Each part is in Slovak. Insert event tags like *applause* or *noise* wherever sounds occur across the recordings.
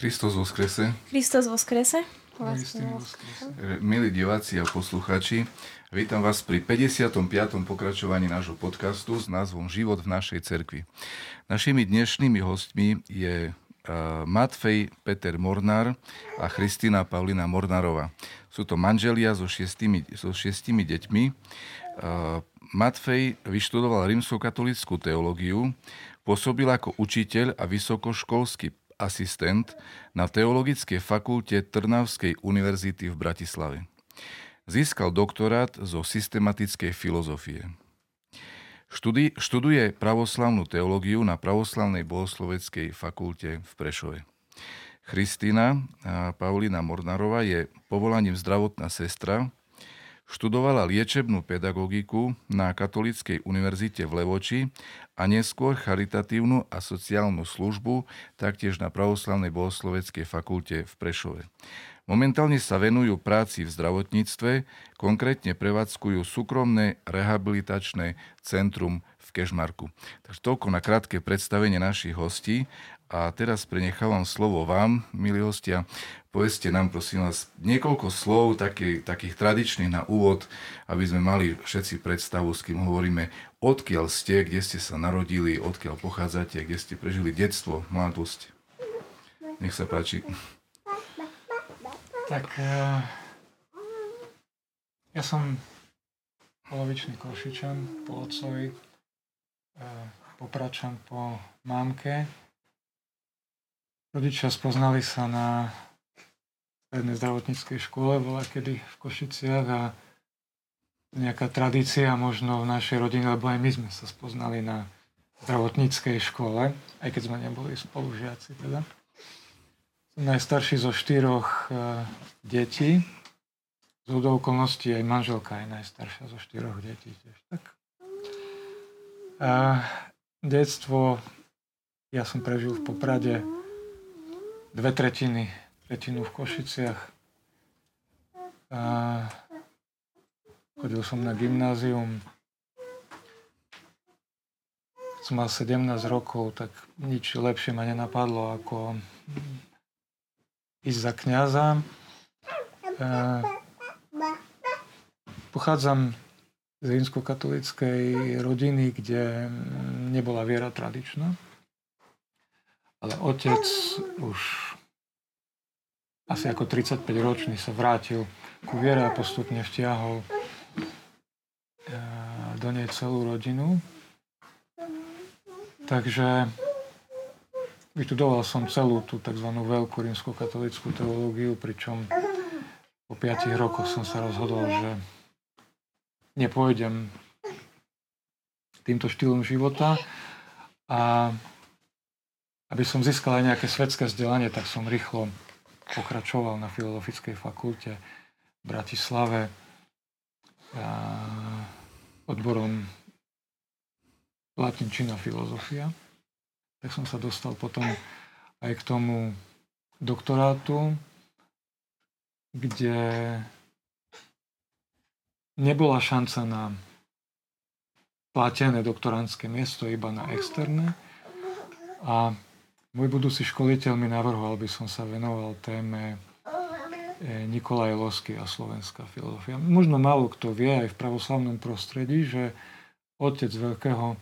Kristus vo skrese. Kristus vo skrese. Milí diváci a poslucháči, vítam vás pri 55. pokračovaní nášho podcastu s názvom Život v našej cerkvi. Našimi dnešnými hostmi je Matfej Peter Mornár a Kristina Paulina Mornárová. Sú to manželia so šiestimi, so šiestimi deťmi. Matfej vyštudoval rímskokatolickú teológiu, pôsobil ako učiteľ a vysokoškolský asistent na Teologickej fakulte Trnavskej univerzity v Bratislave. Získal doktorát zo systematickej filozofie. Študi, študuje pravoslavnú teológiu na Pravoslavnej bohosloveckej fakulte v Prešove. Kristina Paulina Mornárová je povolaním zdravotná sestra, Študovala liečebnú pedagogiku na Katolíckej univerzite v Levoči a neskôr charitatívnu a sociálnu službu taktiež na Pravoslavnej bohosloveckej fakulte v Prešove. Momentálne sa venujú práci v zdravotníctve, konkrétne prevádzkujú súkromné rehabilitačné centrum v Kežmarku. Takže toľko na krátke predstavenie našich hostí a teraz prenechávam slovo vám, milí hostia. Povedzte nám, prosím vás, niekoľko slov taký, takých tradičných na úvod, aby sme mali všetci predstavu, s kým hovoríme, odkiaľ ste, kde ste sa narodili, odkiaľ pochádzate, kde ste prežili detstvo, mladosť. Nech sa páči. Tak eh, ja som polovičný košičan po otcovi, popračan po mámke, Rodičia spoznali sa na strednej zdravotníckej škole, bola kedy v Košiciach a nejaká tradícia možno v našej rodine, lebo aj my sme sa spoznali na zdravotníckej škole, aj keď sme neboli spolužiaci teda. Som najstarší zo štyroch uh, detí. Z okolností aj manželka je najstaršia zo štyroch detí tiež. Tak. Uh, detstvo ja som prežil v Poprade dve tretiny, tretinu v Košiciach. A chodil som na gymnázium. Som mal 17 rokov, tak nič lepšie ma nenapadlo, ako ísť za kniaza. Pochádzam z rímskokatolíckej rodiny, kde nebola viera tradičná ale otec už asi ako 35 ročný sa vrátil ku viere a postupne vtiahol e, do nej celú rodinu. Takže vyštudoval som celú tú tzv. veľkú rímskokatolickú teológiu, pričom po 5 rokoch som sa rozhodol, že nepôjdem týmto štýlom života a aby som získal aj nejaké svetské vzdelanie, tak som rýchlo pokračoval na Filozofickej fakulte v Bratislave odborom latinčina filozofia. Tak som sa dostal potom aj k tomu doktorátu, kde nebola šanca na platené doktorantské miesto, iba na externé. A môj budúci školiteľ mi navrhoval, aby som sa venoval téme e, Nikolaj Losky a slovenská filozofia. Možno málo kto vie aj v pravoslavnom prostredí, že otec veľkého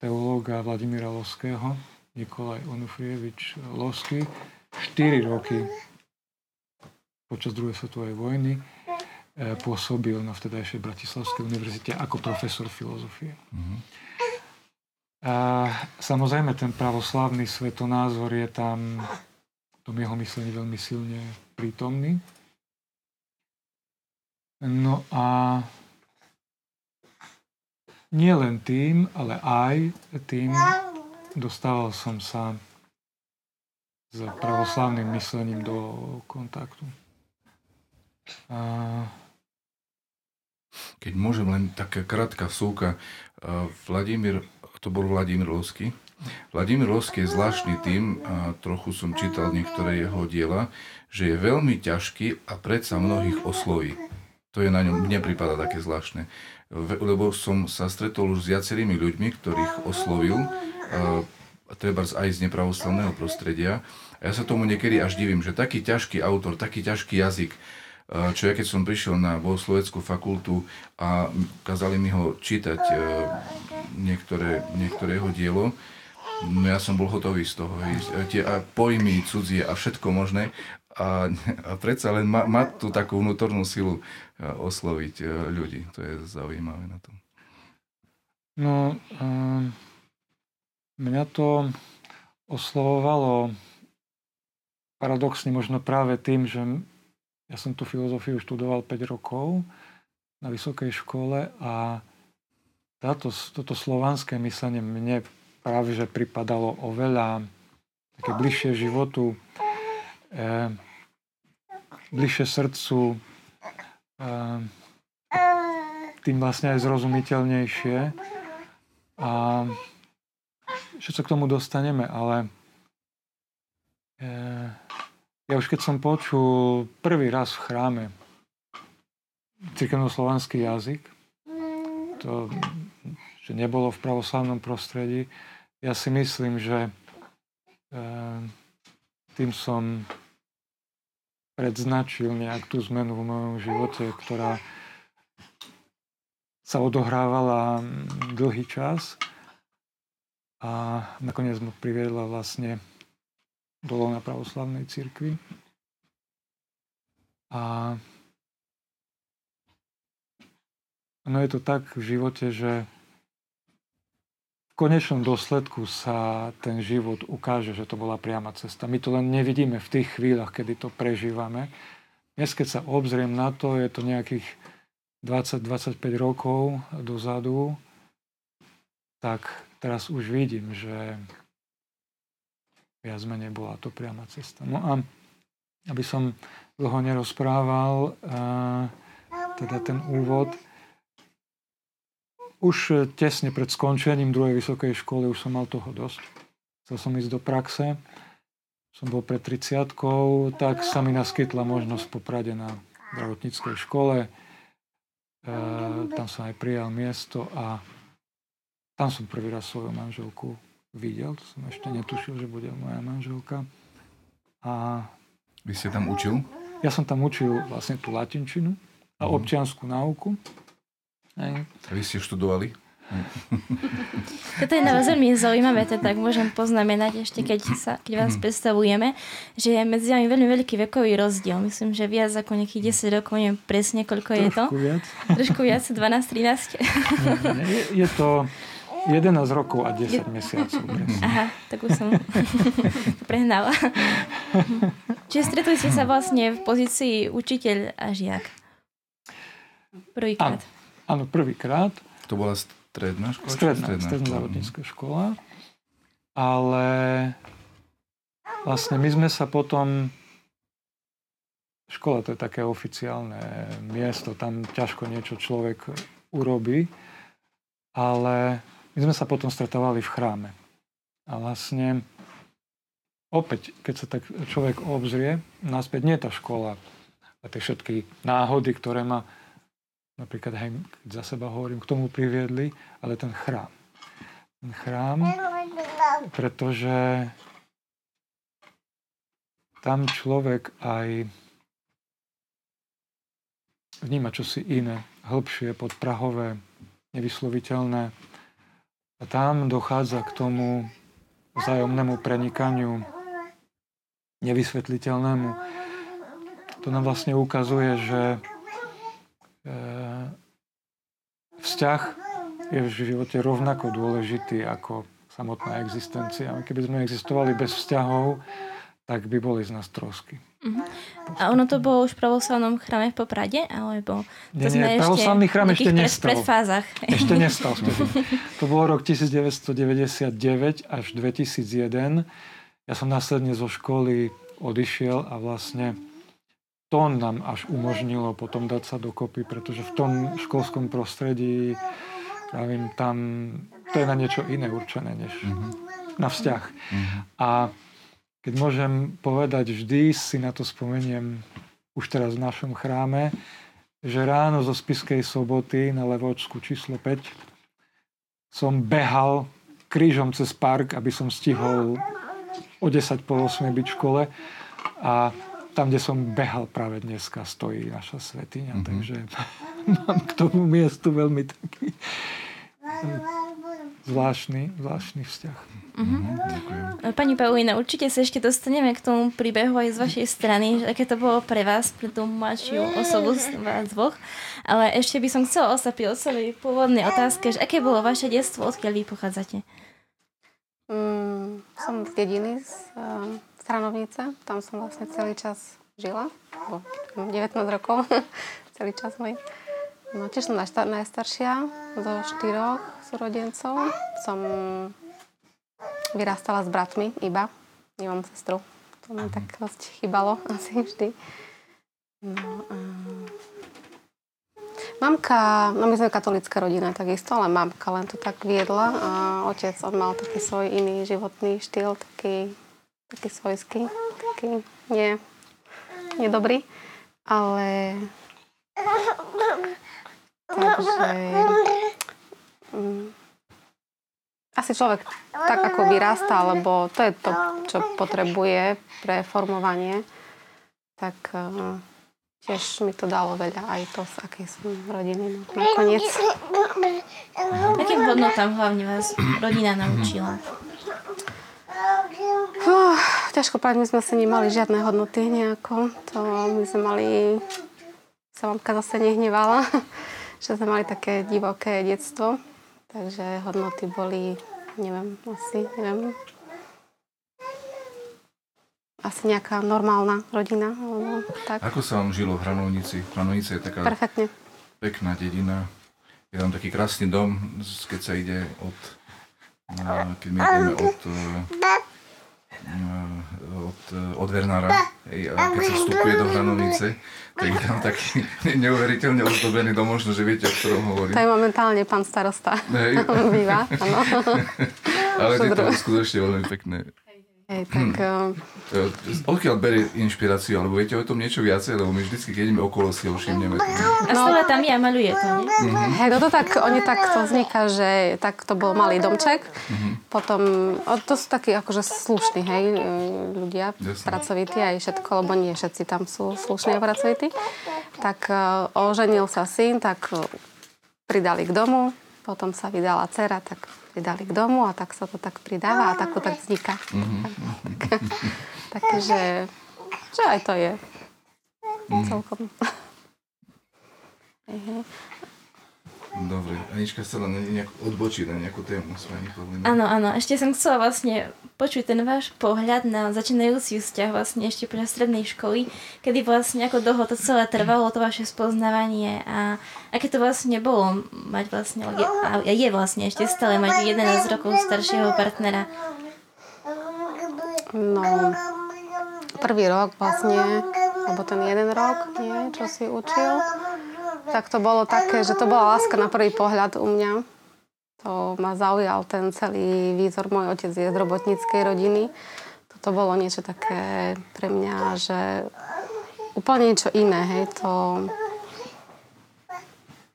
teológa Vladimíra Loského, Nikolaj Onufrievič Losky, 4 roky počas druhej svetovej vojny pôsobil na vtedajšej Bratislavskej univerzite ako profesor filozofie. Mm-hmm. A samozrejme, ten pravoslavný svetonázor je tam v tom jeho myslení veľmi silne prítomný. No a nie len tým, ale aj tým dostával som sa s pravoslavným myslením do kontaktu. A... Keď môžem, len taká krátka vsúka. Vladimír to bol Vladimír Losky. Vladimír Losky je zvláštny tým, a trochu som čítal niektoré jeho diela, že je veľmi ťažký a predsa mnohých osloví. To je na ňom, mne prípada také zvláštne. Lebo som sa stretol už s viacerými ľuďmi, ktorých oslovil. treba aj z nepravoslavného prostredia. A ja sa tomu niekedy až divím, že taký ťažký autor, taký ťažký jazyk, čo ja keď som prišiel na bohosloveckú fakultu a kazali mi ho čítať niektoré, niektoré jeho dielo, no ja som bol hotový z toho. Tie pojmy cudzie a všetko možné. A, a predsa len má, má tú takú vnútornú silu osloviť ľudí. To je zaujímavé na tom. No, um, mňa to oslovovalo paradoxne možno práve tým, že ja som tú filozofiu študoval 5 rokov na vysokej škole a táto, toto slovanské myslenie mne práve že pripadalo oveľa také bližšie životu, e, bližšie srdcu, e, tým vlastne aj zrozumiteľnejšie. A sa k tomu dostaneme, ale e, ja už keď som počul prvý raz v chráme cirkevno-slovanský jazyk, to, že nebolo v pravoslavnom prostredí, ja si myslím, že e, tým som predznačil nejak tú zmenu v mojom živote, ktorá sa odohrávala dlhý čas a nakoniec ma priviedla vlastne do na pravoslavnej cirkvi. A no je to tak v živote, že v konečnom dôsledku sa ten život ukáže, že to bola priama cesta. My to len nevidíme v tých chvíľach, kedy to prežívame. Dnes, keď sa obzriem na to, je to nejakých 20-25 rokov dozadu, tak teraz už vidím, že viac menej bola to priama cesta. No a aby som dlho nerozprával, teda ten úvod, už tesne pred skončením druhej vysokej školy už som mal toho dosť. Chcel som ísť do praxe, som bol pred 30 tak sa mi naskytla možnosť poprade na zdravotníckej škole Eh, tam som aj prijal miesto a tam som prvý raz svoju manželku videl. To som ešte netušil, že bude moja manželka. A Vy ste tam učil? Ja som tam učil vlastne tú latinčinu a mhm. občianskú náuku. Aj. A vy ste študovali? Toto je na vás veľmi zaujímavé, to tak môžem poznamenať ešte, keď, sa, keď vás predstavujeme, že je medzi vami veľmi veľký vekový rozdiel. Myslím, že viac ako nejakých 10 rokov, neviem presne, koľko Trošku je to. viac. Trošku viac, 12, 13. Je, je to 11 rokov a 10 mesiacov. *laughs* Presne. Aha, tak už som *laughs* prehnala. *laughs* Čiže stretli ste sa vlastne v pozícii učiteľ a žiak. Prvýkrát. Áno, áno prvýkrát. To bola Stredná škola? Stredná, stredná, stredná zdravotnícka škola. Ale vlastne my sme sa potom... Škola to je také oficiálne miesto, tam ťažko niečo človek urobí, ale my sme sa potom stretávali v chráme. A vlastne opäť, keď sa tak človek obzrie, naspäť nie je tá škola a tie všetky náhody, ktoré ma napríklad aj keď za seba hovorím, k tomu priviedli, ale ten chrám. Ten chrám, pretože tam človek aj vníma čosi iné, hĺbšie, podprahové, nevysloviteľné. A tam dochádza k tomu vzájomnému prenikaniu, nevysvetliteľnému. To nám vlastne ukazuje, že Eh, vzťah je v živote rovnako dôležitý ako samotná existencia. Keby sme existovali bez vzťahov, tak by boli z nás trosky. Uh-huh. A ono to bolo už v pravoslavnom chráme v Poprade? Alebo to nie, sme nie, pravoslavný chrám ešte nestal. Predfázach. Ešte *laughs* nestal vtedy. To bolo rok 1999 až 2001. Ja som následne zo školy odišiel a vlastne to nám až umožnilo potom dať sa dokopy, pretože v tom školskom prostredí pravím, tam to je na niečo iné určené, než mm-hmm. na vzťah. Mm-hmm. A keď môžem povedať, vždy si na to spomeniem už teraz v našom chráme, že ráno zo Spiskej soboty na Levočsku číslo 5 som behal krížom cez park, aby som stihol o 10 po 8 byť v škole. A tam, kde som behal práve dneska, stojí naša svetiňa. Mm-hmm. Takže *laughs* mám k tomu miestu veľmi taký zvláštny, zvláštny vzťah. Mm-hmm. Pani Paulina, určite sa ešte dostaneme k tomu príbehu aj z vašej strany, že aké to bolo pre vás, pre tú mladšiu osobu z vás dvoch. Ale ešte by som chcela osapiť o svojej pôvodnej otázke, že aké bolo vaše detstvo, odkiaľ vy pochádzate? Mm, som z dediny, z uh, Stranovnice. Tam som vlastne celý čas žila. 19 rokov, *laughs* celý čas môj. No, tiež som najstaršia zo štyroch súrodencov. Som vyrastala s bratmi iba. Nemám sestru. To mi tak dosť chýbalo *laughs* asi vždy. No, um... Mamka, no my sme katolická rodina takisto, ale mamka len to tak viedla a otec, on mal taký svoj iný životný štýl, taký, taký svojský, taký nie, nie dobrý, ale *laughs* takže asi človek tak ako vyrastá, lebo to je to, čo potrebuje pre formovanie, tak uh, tiež mi to dalo veľa aj to, z akej som rodiny no, nakoniec. Akým hodnotám hlavne vás rodina naučila? Uh, ťažko povedať, my sme si nemali žiadne hodnoty nejako. To my sme mali, sa mamka zase nehnevala, *laughs* že sme mali také divoké detstvo. Takže hodnoty boli, neviem, asi, neviem, asi nejaká normálna rodina. Alebo tak. Ako sa vám žilo v Hranovnici? Hranovnica je taká Perfektne. pekná dedina. Je tam taký krásny dom, keď sa ide od... Keď my ideme od od, od Vernára. Hej, a keď sa vstupuje do Hranovnice, tak je tam taký neuveriteľne ozdobený dom, možno, že viete, o ktorom hovorím. To je momentálne pán starosta. Hej. *laughs* Býva, áno. *laughs* Ale je to skutočne veľmi pekné. Hej, tak... Hmm. Odkiaľ berie inšpiráciu? Alebo viete o tom niečo viacej? Lebo my vždycky, keď ideme okolo, si ho všimneme. A stále tam je a maluje to, nie? Mm-hmm. Hej, no to tak, oni tak to vzniká, že tak to bol malý domček. Mm-hmm. Potom, to sú takí akože slušní, hej, ľudia, Jasne. pracovití aj všetko, lebo nie všetci tam sú slušní a pracovití. Tak uh, oženil sa syn, tak pridali k domu, potom sa vydala dcera, tak pridali k domu a tak sa to tak pridáva a tak to tak vzniká. Mm-hmm. Tak, takže, že aj to je celkom. Dobre, Anička chcela nejak odbočiť na nejakú tému s pani Pavlinou. Áno, áno, ešte som chcela vlastne počuť ten váš pohľad na začínajúci vzťah vlastne ešte počas strednej školy, kedy vlastne ako dlho to celé trvalo, to vaše spoznávanie a aké to vlastne bolo mať vlastne, a je vlastne ešte stále mať 11 rokov staršieho partnera. No, prvý rok vlastne, alebo ten jeden rok, nie, čo si učil, tak to bolo také, že to bola láska na prvý pohľad u mňa. To ma zaujal ten celý výzor. Môj otec je z robotníckej rodiny. Toto bolo niečo také pre mňa, že úplne niečo iné, hej. To...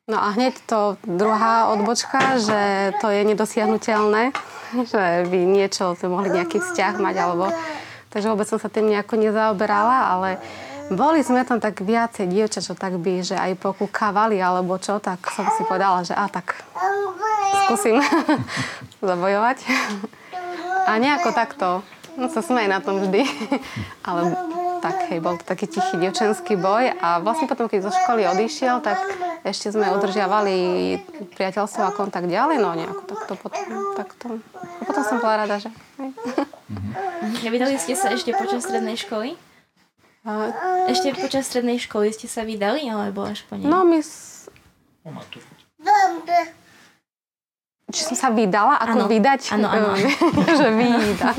No a hneď to druhá odbočka, že to je nedosiahnutelné, že by niečo, to mohli nejaký vzťah mať, alebo... Takže vôbec som sa tým nejako nezaoberala, ale boli sme tam tak viacej dievča, čo tak by, že aj pokúkavali alebo čo, tak som si povedala, že a tak skúsim *laughs* zabojovať. A nejako takto, no sa sme aj na tom vždy, *laughs* ale tak hej, bol to taký tichý dievčenský boj a vlastne potom, keď zo školy odišiel, tak ešte sme udržiavali priateľstvo a kontakt ďalej, no nejako takto potom, takto. A potom som bola rada, že... Mm-hmm. Nevydali ste sa ešte počas strednej školy? A ešte počas strednej školy ste sa vydali, alebo až po nej? No, my... S... Či som sa vydala, ako ano. vydať? Áno, áno. *laughs* že vydať.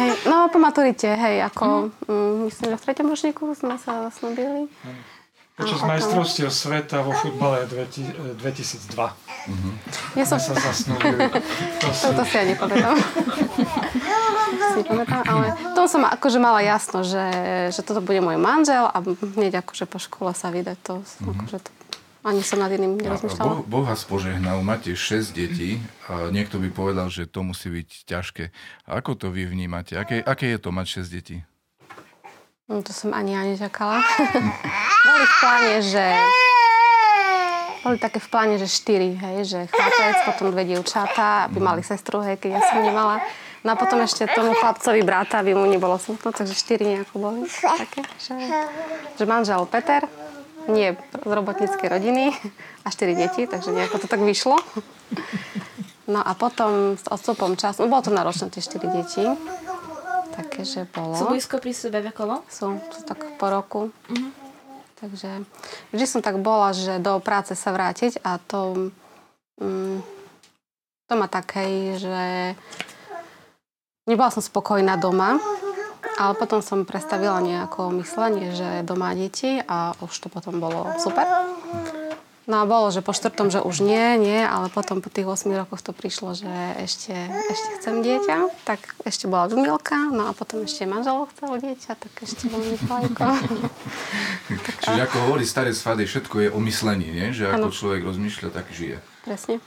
hej. No, po maturite, hej, ako, mm. myslím, že v treťom ročníku sme sa snúbili. Mm. Počas majstrovstiev sveta vo futbale 2002. Mm-hmm. Ja som... sa zasnúbili. To, si... to si ja nepamätám. si nepamätám, ale to som akože mala jasno, že, že toto bude môj manžel a hneď akože po škole sa vydať to, mm-hmm. akože to ani som nad iným nerozmýšľala. Boh, boh vás požehnal, máte 6 detí a niekto by povedal, že to musí byť ťažké. Ako to vy vnímate? Aké, aké je to mať 6 detí? No, to som ani ja nečakala. *laughs* Boli v pláne, že... Boli také v pláne, že štyri, hej, že chlapec, potom dve dievčatá, aby mali sestru, hej, keď ja som nemala. No a potom ešte tomu chlapcovi bráta, aby mu nebolo smutno, takže štyri nejako boli. Také, že, že manžel Peter, nie z robotníckej rodiny a štyri deti, takže nejako to tak vyšlo. No a potom s odstupom času, no bolo to náročné tie štyri deti, také, že bolo. Sú blízko pri sebe vekovo? Sú, sú tak po roku. Uh-huh. Takže vždy som tak bola, že do práce sa vrátiť a to, um, to ma také, že nebola som spokojná doma, ale potom som prestavila nejako myslenie, že doma deti a už to potom bolo super. No a bolo, že po štvrtom, že už nie, nie, ale potom po tých 8 rokoch to prišlo, že ešte, ešte chcem dieťa, tak ešte bola Džumilka, no a potom ešte manžel chcel dieťa, tak ešte bol Michajko. *laughs* Čiže ako hovorí staré svady, všetko je o myslení, nie? že ako ano. človek rozmýšľa, tak žije. Presne.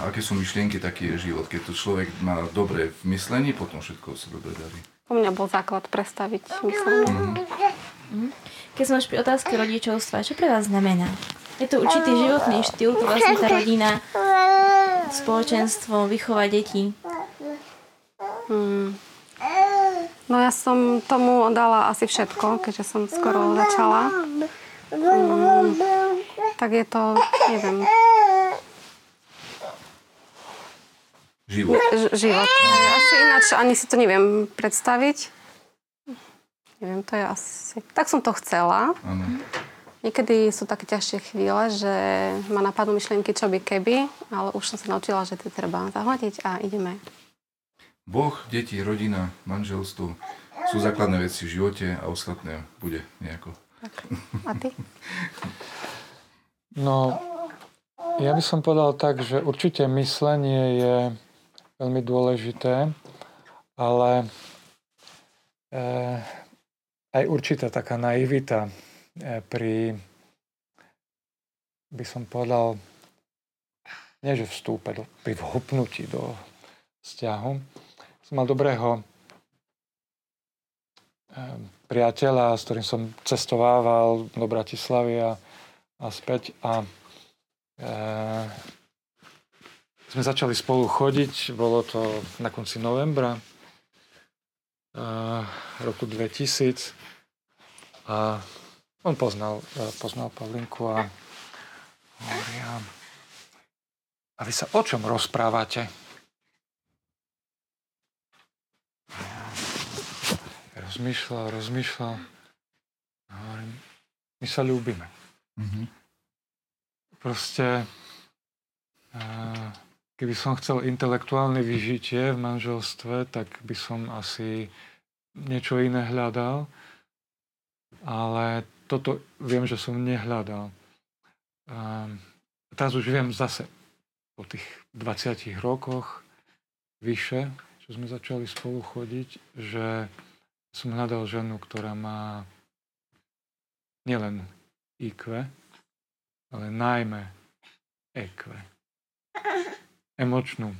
A aké sú myšlienky, taký je život. Keď to človek má dobre v myslení, potom všetko sa dobre darí. U mňa bol základ predstaviť myslenie. Mm-hmm. Keď som už pri otázke rodičovstva, čo pre vás znamená? Je to určitý životný štýl, to vlastne tá *laughs* rodina, spoločenstvo, vychovať deti. Hmm. No ja som tomu dala asi všetko, keďže som skoro začala. Hmm. Tak je to, neviem. Život. Ž- život. Asi ináč ani si to neviem predstaviť. Neviem, to je asi... Tak som to chcela. Ano. Niekedy sú také ťažšie chvíle, že ma napadnú myšlienky, čo by keby, ale už som sa naučila, že to treba zahodiť a ideme. Boh, deti, rodina, manželstvo sú základné veci v živote a ostatné bude nejako. Tak. A ty? No, ja by som povedal tak, že určite myslenie je veľmi dôležité, ale e, aj určitá taká naivita pri, by som povedal, nie že vstúpe, do, pri vhupnutí do vzťahu. Som mal dobrého e, priateľa, s ktorým som cestovával do Bratislavy a, a späť a e, sme začali spolu chodiť, bolo to na konci novembra e, roku 2000 a on poznal, e, poznal Pavlinku a hovorí, a vy sa o čom rozprávate? Rozmýšľal, rozmýšľal. Hovorím, my sa ľúbime. Mm-hmm. Proste, e, keby som chcel intelektuálne vyžitie v manželstve, tak by som asi niečo iné hľadal. Ale toto viem, že som nehľadal. A teraz už viem zase po tých 20 rokoch vyše, čo sme začali spolu chodiť, že som hľadal ženu, ktorá má nielen IQ, ale najmä EQ. Emočnú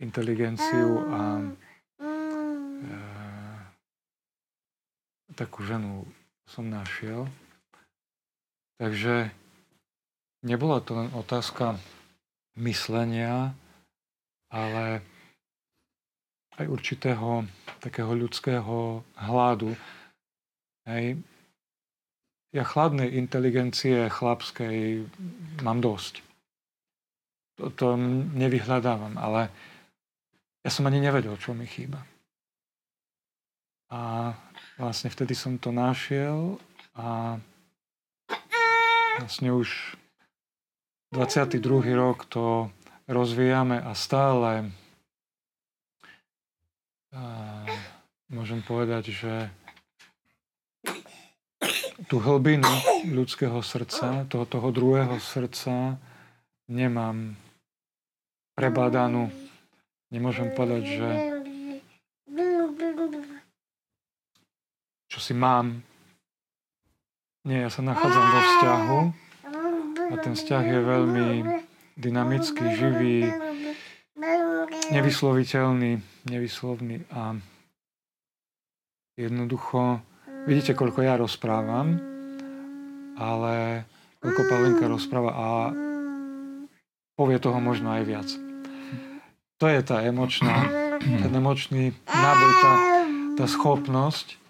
inteligenciu a e, takú ženu som našiel. Takže nebola to len otázka myslenia, ale aj určitého takého ľudského hladu. Hej. Ja chladnej inteligencie chlapskej mám dosť. To, to nevyhľadávam, ale ja som ani nevedel, čo mi chýba. A vlastne vtedy som to našiel a vlastne už 22. rok to rozvíjame a stále a môžem povedať, že tú hlbinu ľudského srdca, toho, toho druhého srdca nemám prebádanú. Nemôžem povedať, že si mám. Nie, ja sa nachádzam vo vzťahu A ten vzťah je veľmi dynamický, živý, nevysloviteľný, nevyslovný a jednoducho vidíte, koľko ja rozprávam, ale koľko Pavlinka rozpráva a povie toho možno aj viac. To je tá emočná, ten emočný náboj, tá, tá schopnosť.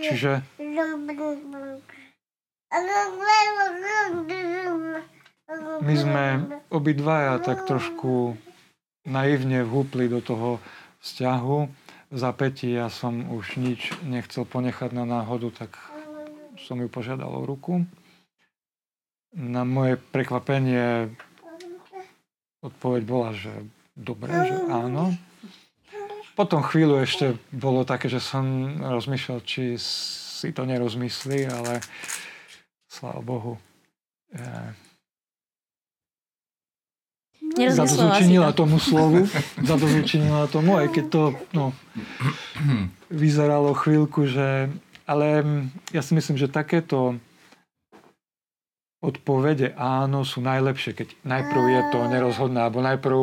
Čiže my sme obidvaja tak trošku naivne vhúpli do toho vzťahu. Za Peti ja som už nič nechcel ponechať na náhodu, tak som ju požiadal o ruku. Na moje prekvapenie odpoveď bola, že dobre, že áno. Potom chvíľu ešte bolo také, že som rozmýšľal, či si to nerozmyslí, ale sláva Bohu. E, zadozučinila tomu slovu, *laughs* zadozučinila tomu, aj keď to no, vyzeralo chvíľku, že... Ale ja si myslím, že takéto odpovede áno sú najlepšie, keď najprv je to nerozhodné, alebo najprv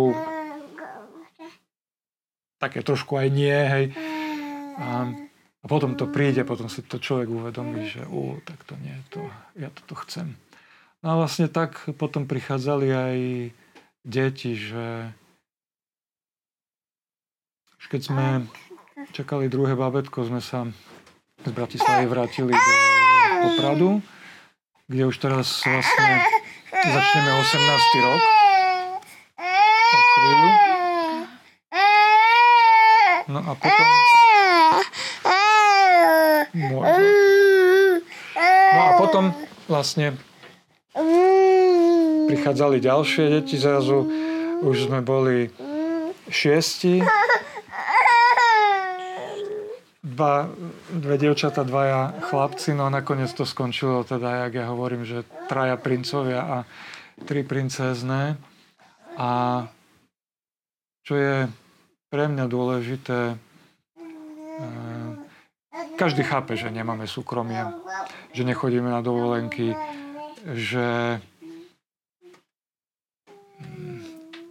také trošku aj nie, hej. A, a potom to príde, potom si to človek uvedomí, že ú, tak to nie, to, ja toto chcem. No a vlastne tak potom prichádzali aj deti, že keď sme čakali druhé babetko, sme sa z Bratislavy vrátili do Popradu kde už teraz vlastne začneme 18. rok. O chvíľu. No a potom... No a potom vlastne prichádzali ďalšie deti, zrazu už sme boli šiesti dva, dve dievčata, dvaja chlapci, no a nakoniec to skončilo teda, jak ja hovorím, že traja princovia a tri princezné. A čo je pre mňa dôležité, eh, každý chápe, že nemáme súkromie, že nechodíme na dovolenky, že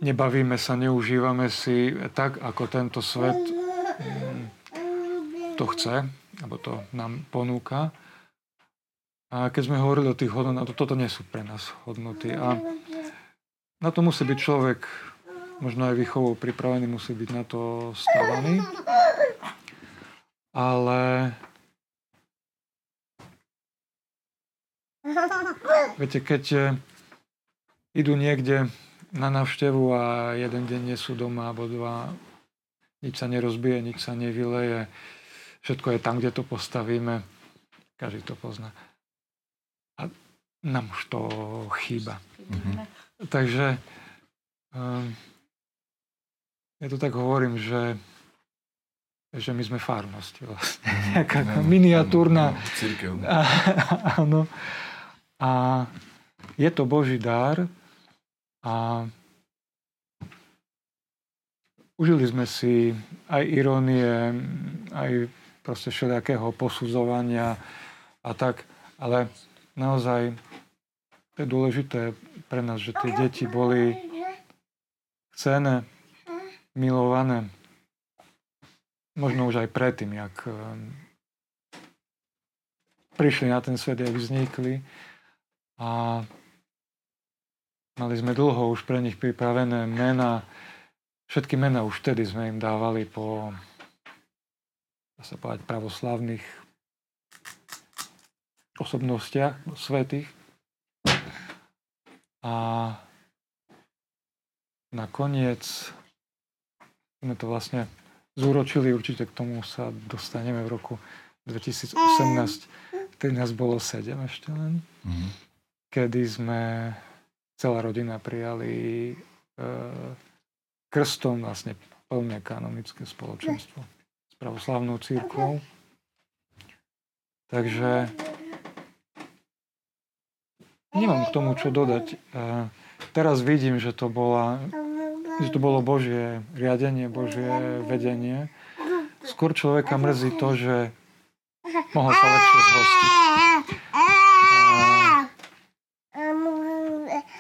nebavíme sa, neužívame si tak, ako tento svet mm, to chce, alebo to nám ponúka. A keď sme hovorili o tých hodnotách, toto nie sú pre nás hodnoty. A na to musí byť človek, možno aj výchovou pripravený, musí byť na to stavaný. Ale viete, keď eh, idú niekde na návštevu a jeden deň nie sú doma, alebo dva, nič sa nerozbije, nič sa nevyleje, Všetko je tam, kde to postavíme. Každý to pozná. A nám už to chýba. Mm-hmm. Takže um, ja to tak hovorím, že že my sme farnosť. Vlastne. *laughs* Nejaká no, miniatúrna. Církev. *laughs* Áno. A je to Boží dar a užili sme si aj irónie, aj proste všelijakého posudzovania a tak. Ale naozaj to je dôležité pre nás, že tie deti boli chcené, milované. Možno už aj predtým, jak eh, prišli na ten svet, jak vznikli. A mali sme dlho už pre nich pripravené mena. Všetky mena už vtedy sme im dávali po dá sa povedať, pravoslavných osobnostiach, svetých. A nakoniec sme to vlastne zúročili, určite k tomu sa dostaneme v roku 2018, keď nás bolo 7 ešte len, mm-hmm. kedy sme celá rodina prijali e, krstom vlastne plne kanonické spoločenstvo pravoslavnou církvou. Takže nemám k tomu čo dodať. Teraz vidím, že to, bola, že to bolo Božie riadenie, Božie vedenie. Skôr človeka mrzí to, že mohol sa lepšie zhostiť.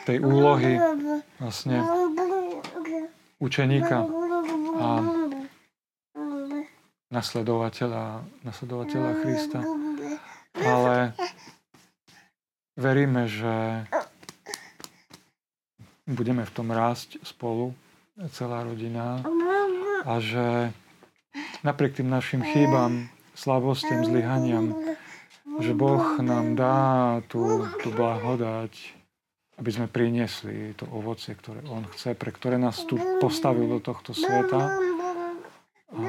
tej úlohy vlastne učeníka a nasledovateľa, nasledovateľa Krista. Ale veríme, že budeme v tom rásť spolu, celá rodina. A že napriek tým našim chýbam, slabostiam, zlyhaniam, že Boh nám dá tú, tú blahodať, aby sme priniesli to ovocie, ktoré On chce, pre ktoré nás tu postavil do tohto sveta. A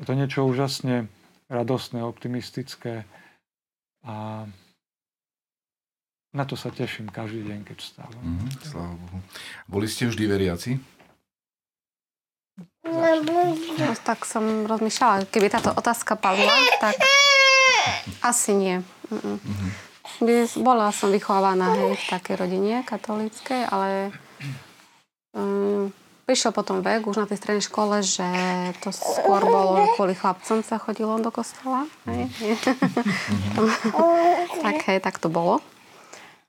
je to niečo úžasne radostné, optimistické. A na to sa teším každý deň, keď stávam. Mm, sláva Bohu. Boli ste vždy veriaci? No, tak som rozmýšľala, keby táto otázka padla, tak asi nie. Mm-hmm. Bola som vychovávaná hej, v takej rodine katolíckej, ale um, prišiel potom vek už na tej strednej škole, že to skôr bolo kvôli chlapcom sa chodilo do kostola. Hej. Mm-hmm. *laughs* tak hej, tak to bolo.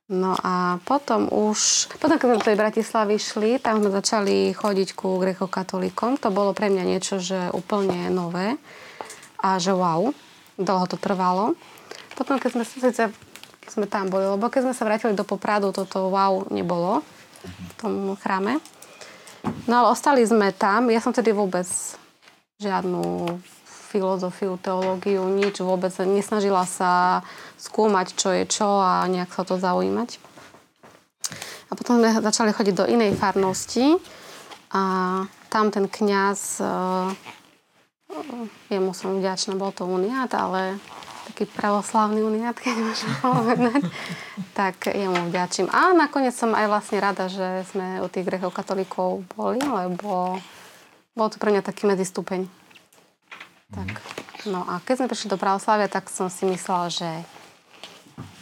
No a potom už, potom keď sme do tej Bratislavy šli, tam sme začali chodiť ku grekokatolíkom. To bolo pre mňa niečo, že úplne nové a že wow, dlho to trvalo. Potom keď sme, síce, keď sme tam boli, lebo keď sme sa vrátili do Popradu, toto wow nebolo v tom chráme. No ale ostali sme tam, ja som tedy vôbec žiadnu filozofiu, teológiu, nič vôbec. Nesnažila sa skúmať, čo je čo a nejak sa to zaujímať. A potom sme začali chodiť do inej farnosti a tam ten kňaz, uh, jemu som vďačná, bol to uniat, ale taký pravoslavný uniat, keď môžem *laughs* povedať, tak jemu vďačím. A nakoniec som aj vlastne rada, že sme u tých grechov katolíkov boli, lebo bol to pre mňa taký medzistupeň. Tak. No a keď sme prišli do pravoslavia, tak som si myslela, že,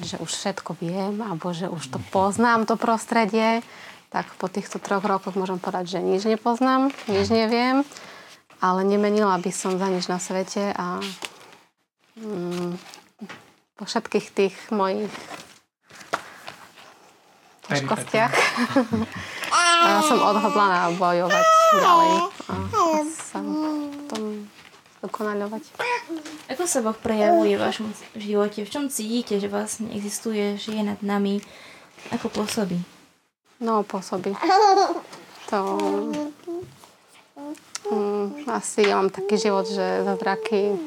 že už všetko viem, alebo že už to poznám, to prostredie. Tak po týchto troch rokoch môžem povedať, že nič nepoznám, nič neviem, ale nemenila by som za nič na svete a mm, po všetkých tých mojich ťažkostiach *laughs* som odhodlaná bojovať ďalej. A som potom dokonaľovať. Ako sa Boh prejavuje v vašom živote? V čom cítite, že vlastne existuje, že je nad nami? Ako pôsobí? No, pôsobí. To... Mm, asi ja mám taký život, že zázraky...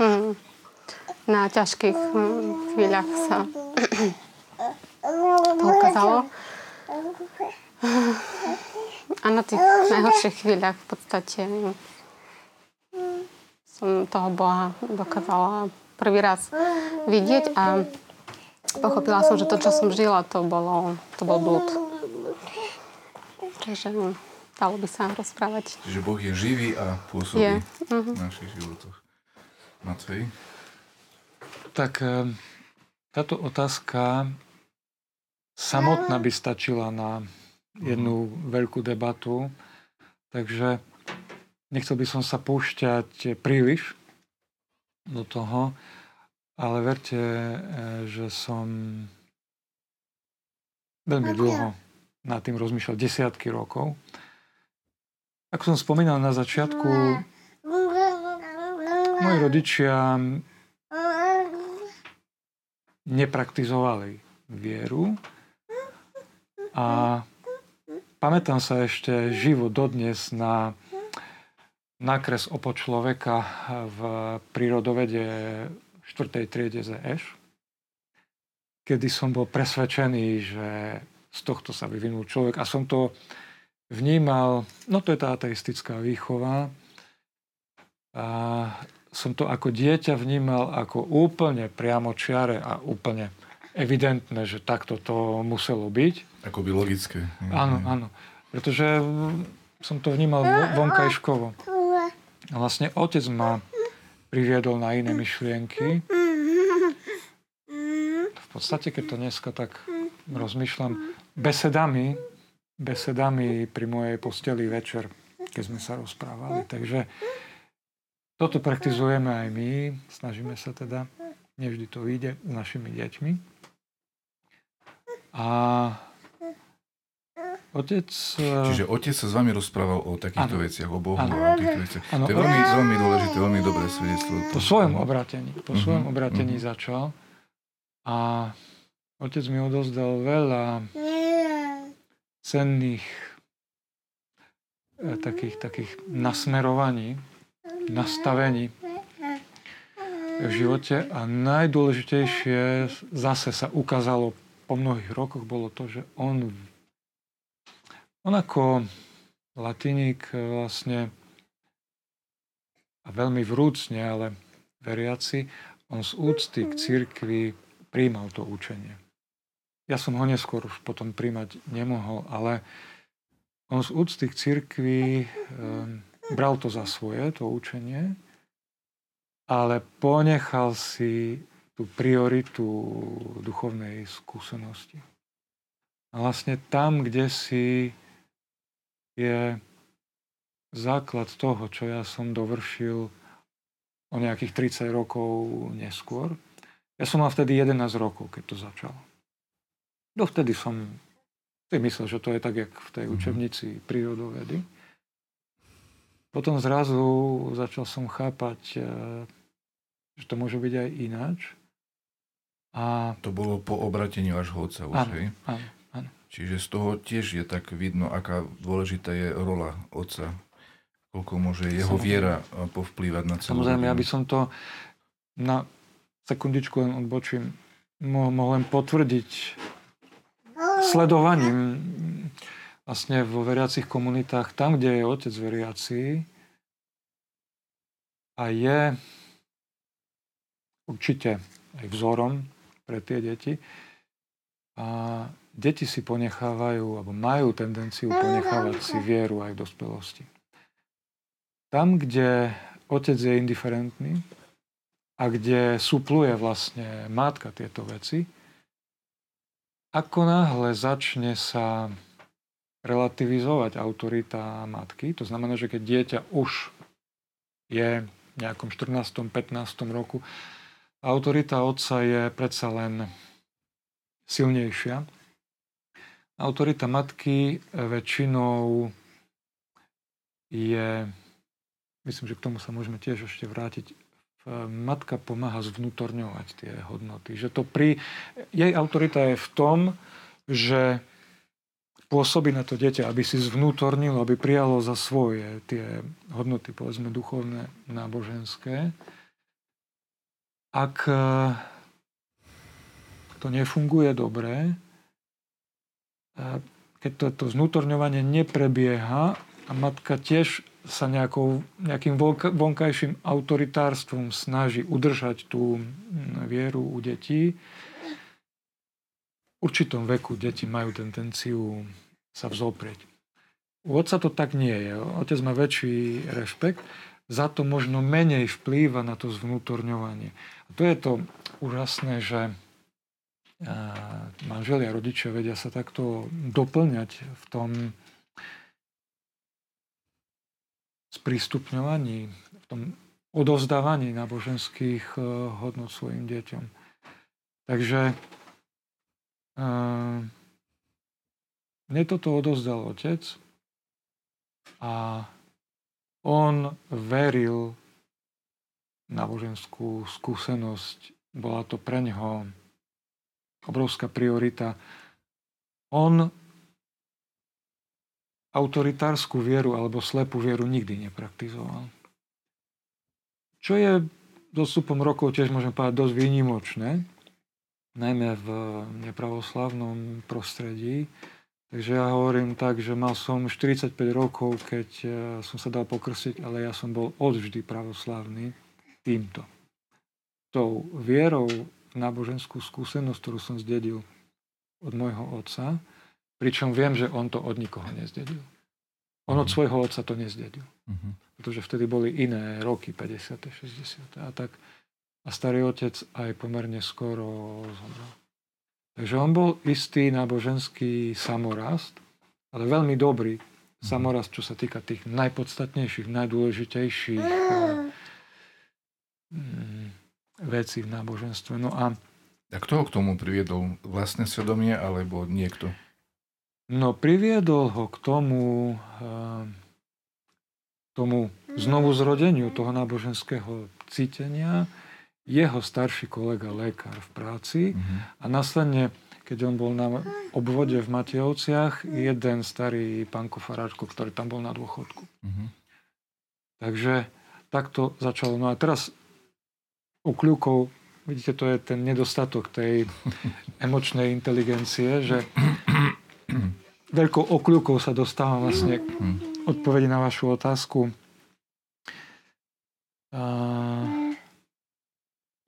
Mm, na ťažkých mm, chvíľach sa to ukázalo. A na tých najhorších chvíľach v podstate som toho Boha dokázala prvý raz vidieť a pochopila som, že to, čo som žila, to, bolo, to bol blúd. Takže dalo by sa rozprávať. Čiže Boh je živý a pôsobí je. Uh-huh. v našich životoch. Matej? Tak eh, táto otázka samotná by stačila na jednu veľkú debatu. Takže nechcel by som sa púšťať príliš do toho, ale verte, e, že som veľmi dlho nad tým rozmýšľal, desiatky rokov. Ako som spomínal na začiatku, moji rodičia nepraktizovali vieru a Pamätám sa ešte živo dodnes na nákres opo človeka v prírodovede 4. triede ZŠ, kedy som bol presvedčený, že z tohto sa vyvinul človek a som to vnímal, no to je tá ateistická výchova, a som to ako dieťa vnímal ako úplne priamočiare a úplne evidentné, že takto to muselo byť. Ako by logické. Áno, áno. Pretože som to vnímal vonkajškovo. A vlastne otec ma priviedol na iné myšlienky. V podstate, keď to dneska tak rozmýšľam, besedami, besedami pri mojej posteli večer, keď sme sa rozprávali. Takže toto praktizujeme aj my, snažíme sa teda nevždy to vyjde s našimi deťmi. A otec... E, Čiže otec sa s vami rozprával o takýchto ano. veciach, o Bohu ano. o týchto veciach. Ano. To je veľmi, veľmi dôležité, veľmi dobré svedectvo. Po svojom obratení. Po uh-huh. svojom obratení uh-huh. začal. A otec mi odozdal veľa cenných e, takých, takých nasmerovaní, nastavení v živote a najdôležitejšie zase sa ukázalo po mnohých rokoch bolo to, že on, on ako latiník vlastne a veľmi vrúcne, ale veriaci, on z úcty k církvi príjmal to učenie. Ja som ho neskôr už potom príjmať nemohol, ale on z úcty k církvi um, bral to za svoje, to učenie, ale ponechal si tú prioritu duchovnej skúsenosti. A vlastne tam, kde si je základ toho, čo ja som dovršil o nejakých 30 rokov neskôr. Ja som mal vtedy 11 rokov, keď to začalo. Dovtedy som si myslel, že to je tak, jak v tej mhm. učebnici prírodovedy. Potom zrazu začal som chápať, eh, že to môže byť aj ináč. A... To bolo po obrateniu až otca už, áno, hej? Áno. Čiže z toho tiež je tak vidno, aká dôležitá je rola otca. Koľko môže jeho viera povplývať na celú Samozrejme, ja by som to na sekundičku len odbočím mohol len potvrdiť sledovaním vlastne vo veriacich komunitách, tam, kde je otec veriaci a je určite aj vzorom pre tie deti. A deti si ponechávajú, alebo majú tendenciu ponechávať si vieru aj v dospelosti. Tam, kde otec je indiferentný a kde supluje vlastne matka tieto veci, ako náhle začne sa relativizovať autorita matky, to znamená, že keď dieťa už je v nejakom 14. 15. roku autorita otca je predsa len silnejšia. Autorita matky väčšinou je, myslím, že k tomu sa môžeme tiež ešte vrátiť, matka pomáha zvnútorňovať tie hodnoty. Že to pri, jej autorita je v tom, že pôsobí na to dieťa, aby si zvnútornilo, aby prijalo za svoje tie hodnoty, povedzme, duchovné, náboženské ak e, to nefunguje dobre, e, keď to, to znútorňovanie neprebieha a matka tiež sa nejakou, nejakým vonkajším autoritárstvom snaží udržať tú vieru u detí, v určitom veku deti majú tendenciu sa vzoprieť. U otca to tak nie je. Otec má väčší rešpekt, za to možno menej vplýva na to zvnútorňovanie. A to je to úžasné, že manželia, rodičia vedia sa takto doplňať v tom sprístupňovaní, v tom odovzdávaní náboženských e, hodnot svojim deťom. Takže uh, mne toto odovzdal otec a on veril náboženskú skúsenosť. Bola to pre neho obrovská priorita. On autoritárskú vieru alebo slepú vieru nikdy nepraktizoval. Čo je dostupom rokov tiež môžem povedať dosť výnimočné, najmä v nepravoslavnom prostredí. Takže ja hovorím tak, že mal som 45 rokov, keď eh, som sa dal pokrstiť, ale ja som bol odvždy pravoslavný týmto. Tou vierou náboženskú skúsenosť, ktorú som zdedil od môjho otca, pričom viem, že on to od nikoho nezdedil. On od mhm. svojho otca to nezdedil. Uh-huh. Pretože vtedy boli iné roky, 50. 60. A tak a starý otec aj pomerne skoro zomrel. Takže on bol istý náboženský samorast, ale veľmi dobrý samorast, čo sa týka tých najpodstatnejších, najdôležitejších mm, veci v náboženstve. No a, a kto ho k tomu priviedol? Vlastné svedomie alebo niekto? No priviedol ho k tomu, uh, tomu znovu zrodeniu toho náboženského cítenia jeho starší kolega, lekár v práci mm-hmm. a následne, keď on bol na obvode v Matejovciach, jeden starý pán Kofaráčko, ktorý tam bol na dôchodku. Mm-hmm. Takže takto začalo. No a teraz u kľúkov, vidíte, to je ten nedostatok tej *laughs* emočnej inteligencie, že veľkou okľúkou sa dostávam vlastne k mhm. odpovedi na vašu otázku. A,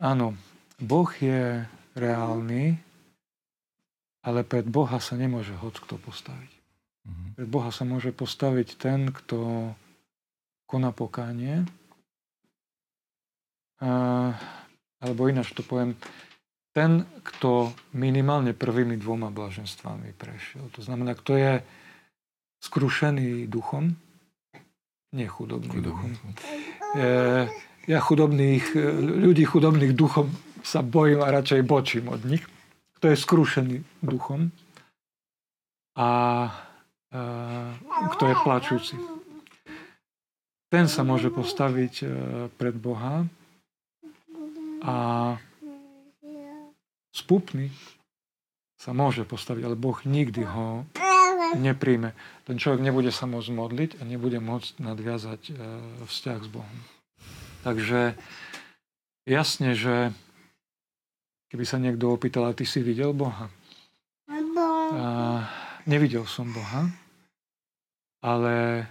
áno, Boh je reálny, ale pred Boha sa nemôže hoď kto postaviť. Mm-hmm. Pred Boha sa môže postaviť ten, kto koná pokánie, alebo ináč to poviem, ten, kto minimálne prvými dvoma blaženstvami prešiel. To znamená, kto je skrušený duchom, nie chudobný, chudobný. duchom. E, ja chudobných, ľudí chudobných duchom sa bojím a radšej bočím od nich. Kto je skrušený duchom a e, kto je plačúci. Ten sa môže postaviť e, pred Boha a spupný sa môže postaviť, ale Boh nikdy ho nepríjme. Ten človek nebude sa môcť modliť a nebude môcť nadviazať e, vzťah s Bohom. Takže jasne, že keby sa niekto opýtal, a ty si videl Boha? A nevidel som Boha, ale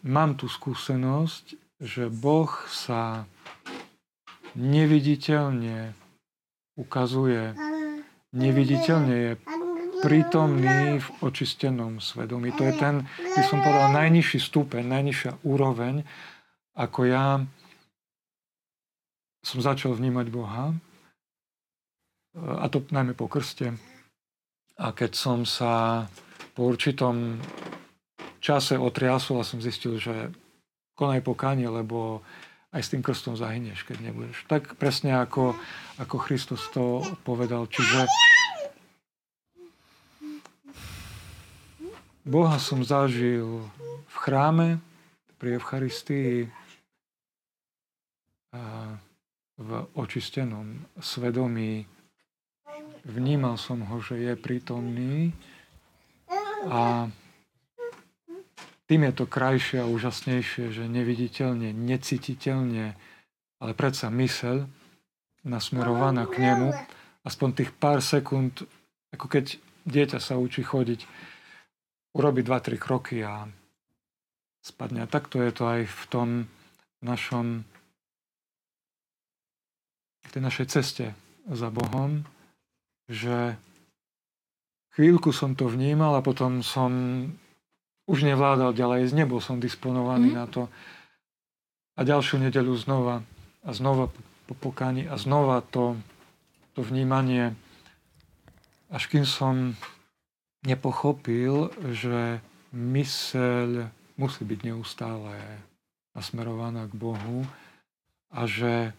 mám tu skúsenosť, že Boh sa neviditeľne ukazuje, neviditeľne je prítomný v očistenom svedomí. To je ten, by som povedal, najnižší stupeň, najnižšia úroveň, ako ja som začal vnímať Boha, a to najmä po krste. A keď som sa po určitom čase otriasol a som zistil, že konaj pokánie, lebo aj s tým krstom zahyneš, keď nebudeš. Tak presne ako, ako Kristus to povedal. Čiže Boha som zažil v chráme, pri Eucharistii, a v očistenom svedomí. Vnímal som ho, že je prítomný a tým je to krajšie a úžasnejšie, že neviditeľne, necítiteľne, ale predsa mysel nasmerovaná k nemu, aspoň tých pár sekúnd, ako keď dieťa sa učí chodiť, urobi 2-3 kroky a spadne. A takto je to aj v tom našom v tej našej ceste za Bohom, že chvíľku som to vnímal a potom som už nevládal ďalej, nebol som disponovaný mm. na to. A ďalšiu nedeľu znova a znova po pokáni a znova to, to vnímanie, až kým som nepochopil, že myseľ musí byť neustále nasmerovaná k Bohu a že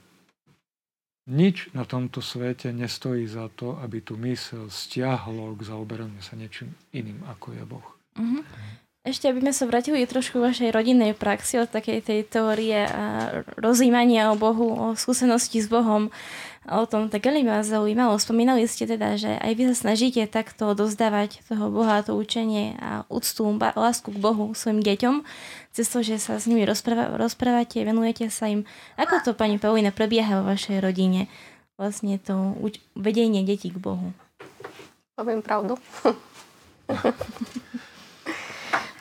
nič na tomto svete nestojí za to, aby tu mysel stiahlo k zaoberaniu sa niečím iným, ako je Boh. Mm-hmm. Ešte, aby sme sa vrátili trošku vašej rodinnej praxi od takej tej teórie a rozímania o Bohu, o skúsenosti s Bohom, o tom tak veľmi ma zaujímalo. Spomínali ste teda, že aj vy sa snažíte takto dozdávať toho Boha, to učenie a úctu, lásku k Bohu svojim deťom, cez to, že sa s nimi rozpráva, rozprávate, venujete sa im. Ako to, pani Paulina, prebieha vo vašej rodine? Vlastne to vedenie detí k Bohu. Poviem pravdu. *laughs*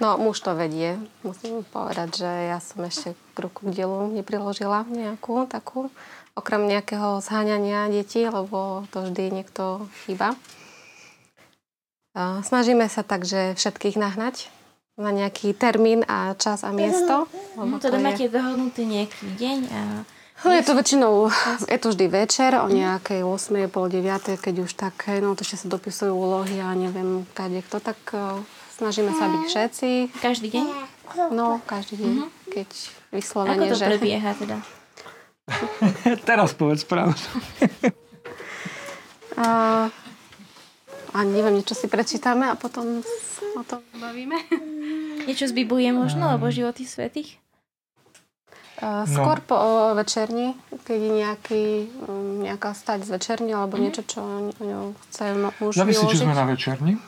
No, muž to vedie. Musím povedať, že ja som ešte k ruku k dielu nepriložila nejakú takú, okrem nejakého zháňania detí, lebo to vždy niekto chýba. Snažíme sa tak, že všetkých nahnať na nejaký termín a čas a miesto. No, teda to máte je... dohodnutý nejaký deň a No je to väčšinou, je to vždy večer o nejakej 8. pol 9. keď už tak, no to ešte sa dopisujú úlohy a neviem, kade kto, tak Snažíme sa byť všetci. Každý deň? No, každý deň. Uh-huh. Keď vyslovene, Ako to že... prebieha teda? *laughs* Teraz povedz pravdu. *laughs* Uh, a neviem, niečo si prečítame a potom o tom bavíme. *laughs* Niečo z Biblie možno, alebo životy svetých? Uh, skôr no. po o večerni, keď je nejaký, nejaká stať z večerni alebo mm. niečo, čo o ňom chce muž Závisí, či sme na večerni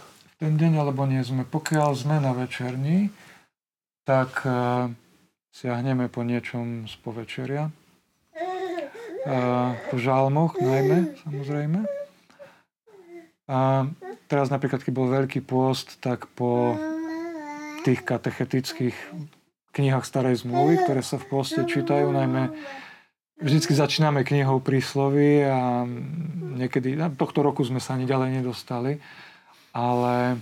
ten deň, alebo nie sme. Pokiaľ sme na večerni, tak uh, siahneme po niečom z povečeria. Uh, po žalmoch najmä, samozrejme. A teraz napríklad, keď bol Veľký pôst, tak po tých katechetických knihách starej zmluvy, ktoré sa v poste čítajú, najmä vždycky začíname knihou príslovy a niekedy, tohto roku sme sa ani ďalej nedostali, ale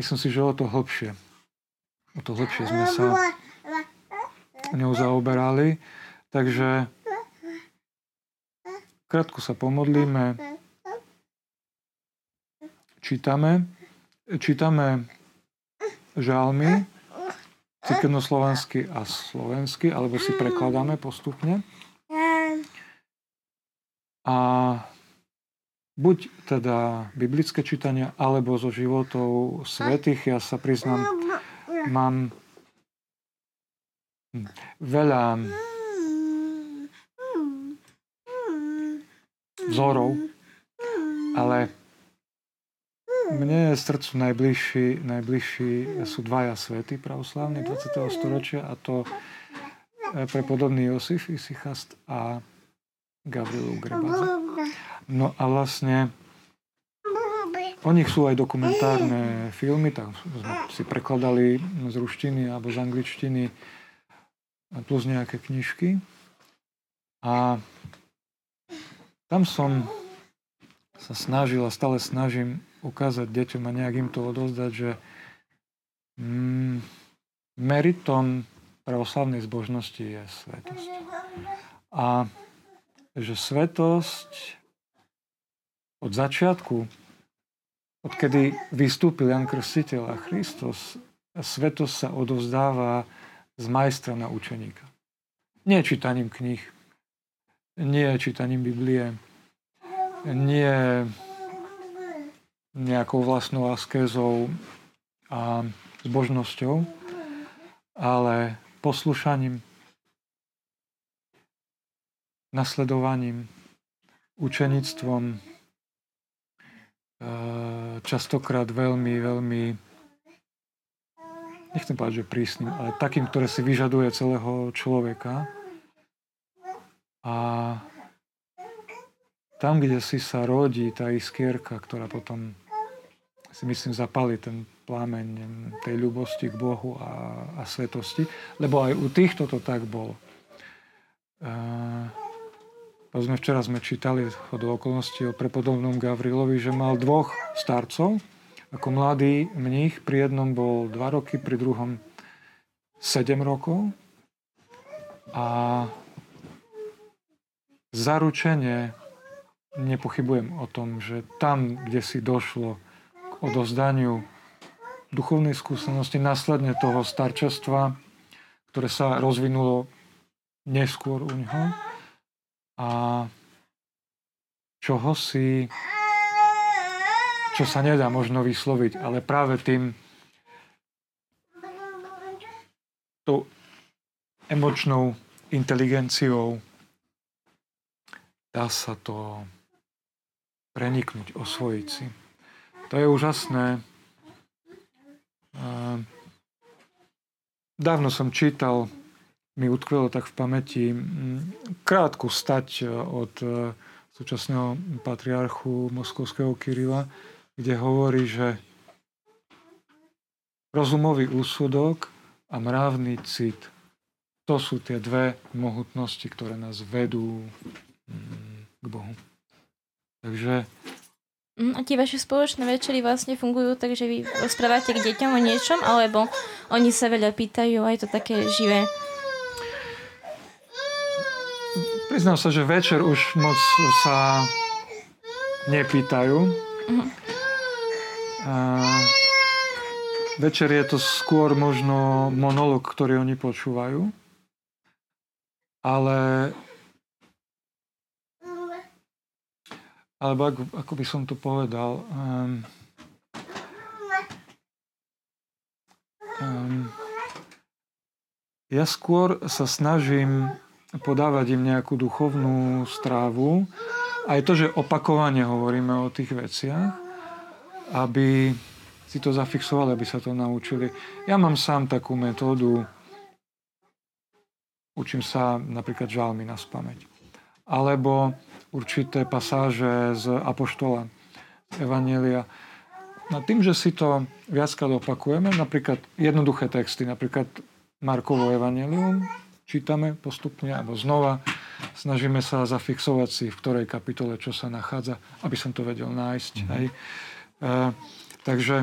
myslím si, že o to hlbšie. O to hlbšie sme sa ňou zaoberali. Takže krátko sa pomodlíme, čítame, čítame žalmy, cirkevnoslovansky a slovensky, alebo si prekladáme postupne. A buď teda biblické čítania, alebo zo životov svetých. Ja sa priznám, mám veľa vzorov, ale mne je srdcu najbližší, najbližší sú dvaja svety pravoslavní 20. storočia a to prepodobný Josif Isichast a Gavrilo Grebadze. No a vlastne o nich sú aj dokumentárne filmy, tak sme si prekladali z ruštiny alebo z angličtiny plus nejaké knižky. A tam som sa snažil a stále snažím ukázať deťom a nejak im to odozdať, že mm, meritom pravoslavnej zbožnosti je svetosť. A že svetosť od začiatku, odkedy vystúpil Jan Krstiteľ a Kristus, svetosť sa odovzdáva z majstra na učeníka. Nie čítaním kníh, nie čítaním Biblie, nie nejakou vlastnou askézou a zbožnosťou, ale poslušaním, nasledovaním, učenictvom, e, častokrát veľmi, veľmi, nechcem povedať, že prísnym, ale takým, ktoré si vyžaduje celého človeka. A tam, kde si sa rodí tá iskierka, ktorá potom si myslím, zapali ten plámeň tej ľubosti k Bohu a, a svetosti, lebo aj u týchto to tak bolo. Uh, sme včera sme čítali do okolností o prepodobnom Gavrilovi, že mal dvoch starcov. Ako mladý mních, pri jednom bol 2 roky, pri druhom 7 rokov. A zaručenie nepochybujem o tom, že tam, kde si došlo odozdaniu duchovnej skúsenosti, následne toho starčestva, ktoré sa rozvinulo neskôr u neho a čoho si, čo sa nedá možno vysloviť, ale práve tým tou emočnou inteligenciou dá sa to preniknúť, osvojiť si. To je úžasné. Dávno som čítal, mi utkvelo tak v pamäti, krátku stať od e, súčasného patriarchu moskovského Kirila, kde hovorí, že rozumový úsudok a mravný cit to sú tie dve mohutnosti, ktoré nás vedú k Bohu. Takže Mm, a tie vaše spoločné večery vlastne fungujú tak, že vy rozprávate k deťom o niečom, alebo oni sa veľa pýtajú a je to také živé? priznám sa, že večer už moc sa nepýtajú. A večer je to skôr možno monolog, ktorý oni počúvajú. Ale alebo ako, ako by som to povedal, um, um, ja skôr sa snažím podávať im nejakú duchovnú strávu. Aj to, že opakovane hovoríme o tých veciach, aby si to zafixovali, aby sa to naučili. Ja mám sám takú metódu, učím sa napríklad žalmy na spameť. Alebo určité pasáže z Apoštola, Evanielia. No tým, že si to viackrát opakujeme, napríklad jednoduché texty, napríklad Markovo evanelium, čítame postupne alebo znova, snažíme sa zafixovať si, v ktorej kapitole čo sa nachádza, aby som to vedel nájsť. Mm-hmm. Hej. E, takže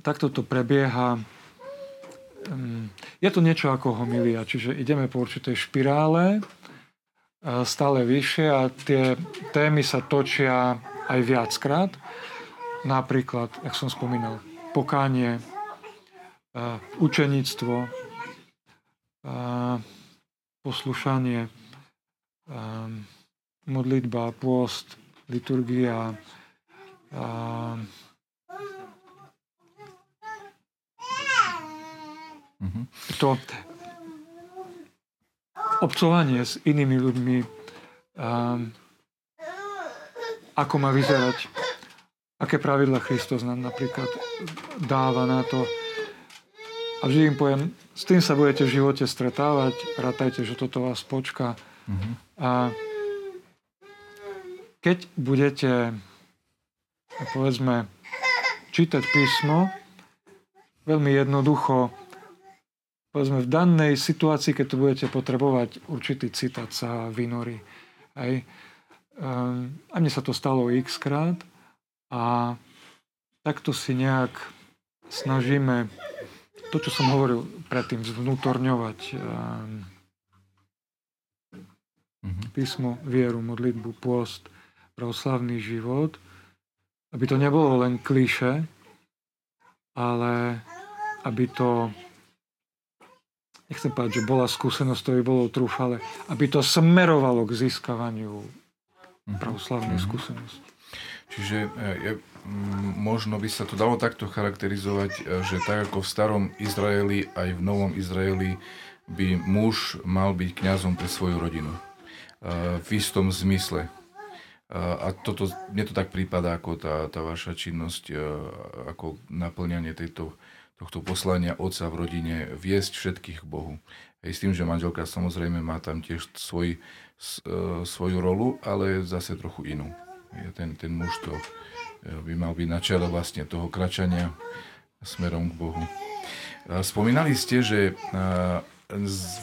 takto to prebieha. Je to niečo ako homilia, čiže ideme po určitej špirále, e, stále vyššie a tie témy sa točia aj viackrát. Napríklad, jak som spomínal, pokánie, učeníctvo, poslušanie, modlitba, pôst, liturgia, mm-hmm. to obcovanie s inými ľuďmi, ako má vyzerať, aké pravidla Kristus nám napríklad dáva na to, a vždy im poviem, s tým sa budete v živote stretávať, rátajte, že toto vás počká. Mm-hmm. A keď budete, povedzme, čítať písmo, veľmi jednoducho, povedzme, v danej situácii, keď tu budete potrebovať určitý citát sa vynorí. Hej. Ehm, a mne sa to stalo x krát a takto si nejak snažíme to, čo som hovoril predtým, zvnútorňovať mm-hmm. písmo, vieru, modlitbu, pôst, pravoslavný život, aby to nebolo len kliše, ale aby to, nechcem povedať, že bola skúsenosť, to by bolo trúfale, aby to smerovalo k získavaniu mhm. pravoslavnej mm-hmm. skúsenosti. Čiže e, je, možno by sa to dalo takto charakterizovať, e, že tak ako v starom Izraeli, aj v novom Izraeli by muž mal byť kňazom pre svoju rodinu. E, v istom zmysle. A toto, mne to tak prípada ako tá, tá vaša činnosť, ako naplňanie tejto, tohto poslania otca v rodine, viesť všetkých k Bohu. Aj s tým, že manželka samozrejme má tam tiež svoj, svoju rolu, ale zase trochu inú ten, ten muž to e, by mal byť na čele vlastne toho kračania smerom k Bohu. Spomínali ste, že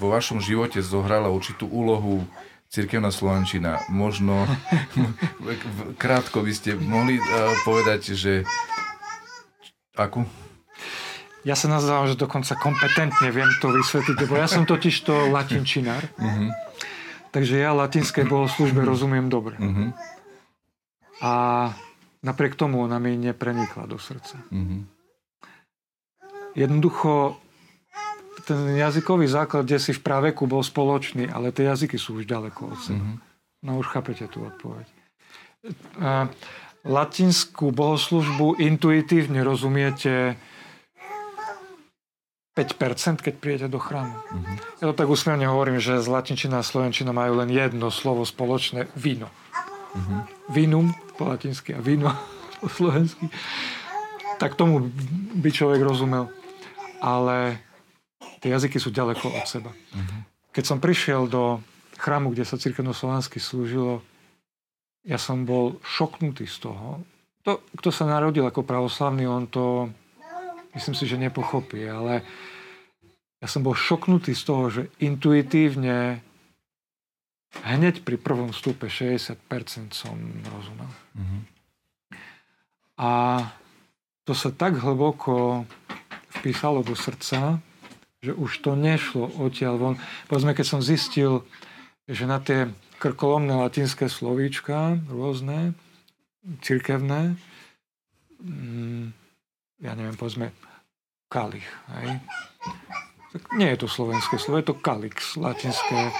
vo vašom živote zohrala určitú úlohu cirkevná Slovančina. Možno *laughs* krátko by ste mohli povedať, že akú? Ja sa nazývam, že dokonca kompetentne viem to vysvetliť, lebo ja som totiž to latinčinár. Uh-huh. Takže ja latinskej bohoslužbe rozumiem dobre. Uh-huh. A napriek tomu ona mi neprenikla do srdca. Mm-hmm. Jednoducho ten jazykový základ, kde si v praveku bol spoločný, ale tie jazyky sú už ďaleko od seba. Mm-hmm. No už chápete tú odpoveď. A latinskú bohoslužbu intuitívne rozumiete 5%, keď prídete do chrámu. Mm-hmm. Ja to tak úsmevne hovorím, že z latinčina a slovenčina majú len jedno slovo spoločné, víno. Mm-hmm. Vinum po latinsky a víno *laughs* po slovensky. Tak tomu by človek rozumel. Ale tie jazyky sú ďaleko od seba. Uh-huh. Keď som prišiel do chrámu, kde sa cirkevno-slovansky slúžilo, ja som bol šoknutý z toho. To, kto sa narodil ako pravoslavný, on to myslím si, že nepochopí, ale ja som bol šoknutý z toho, že intuitívne hneď pri prvom stupe 60% som rozumel. Mm-hmm. A to sa tak hlboko vpísalo do srdca, že už to nešlo odtiaľ von. Povedzme, keď som zistil, že na tie krkolomné latinské slovíčka, rôzne, cirkevné, mm, ja neviem, povedzme, kalich, hej? Nie je to slovenské slovo, je to kalix, latinské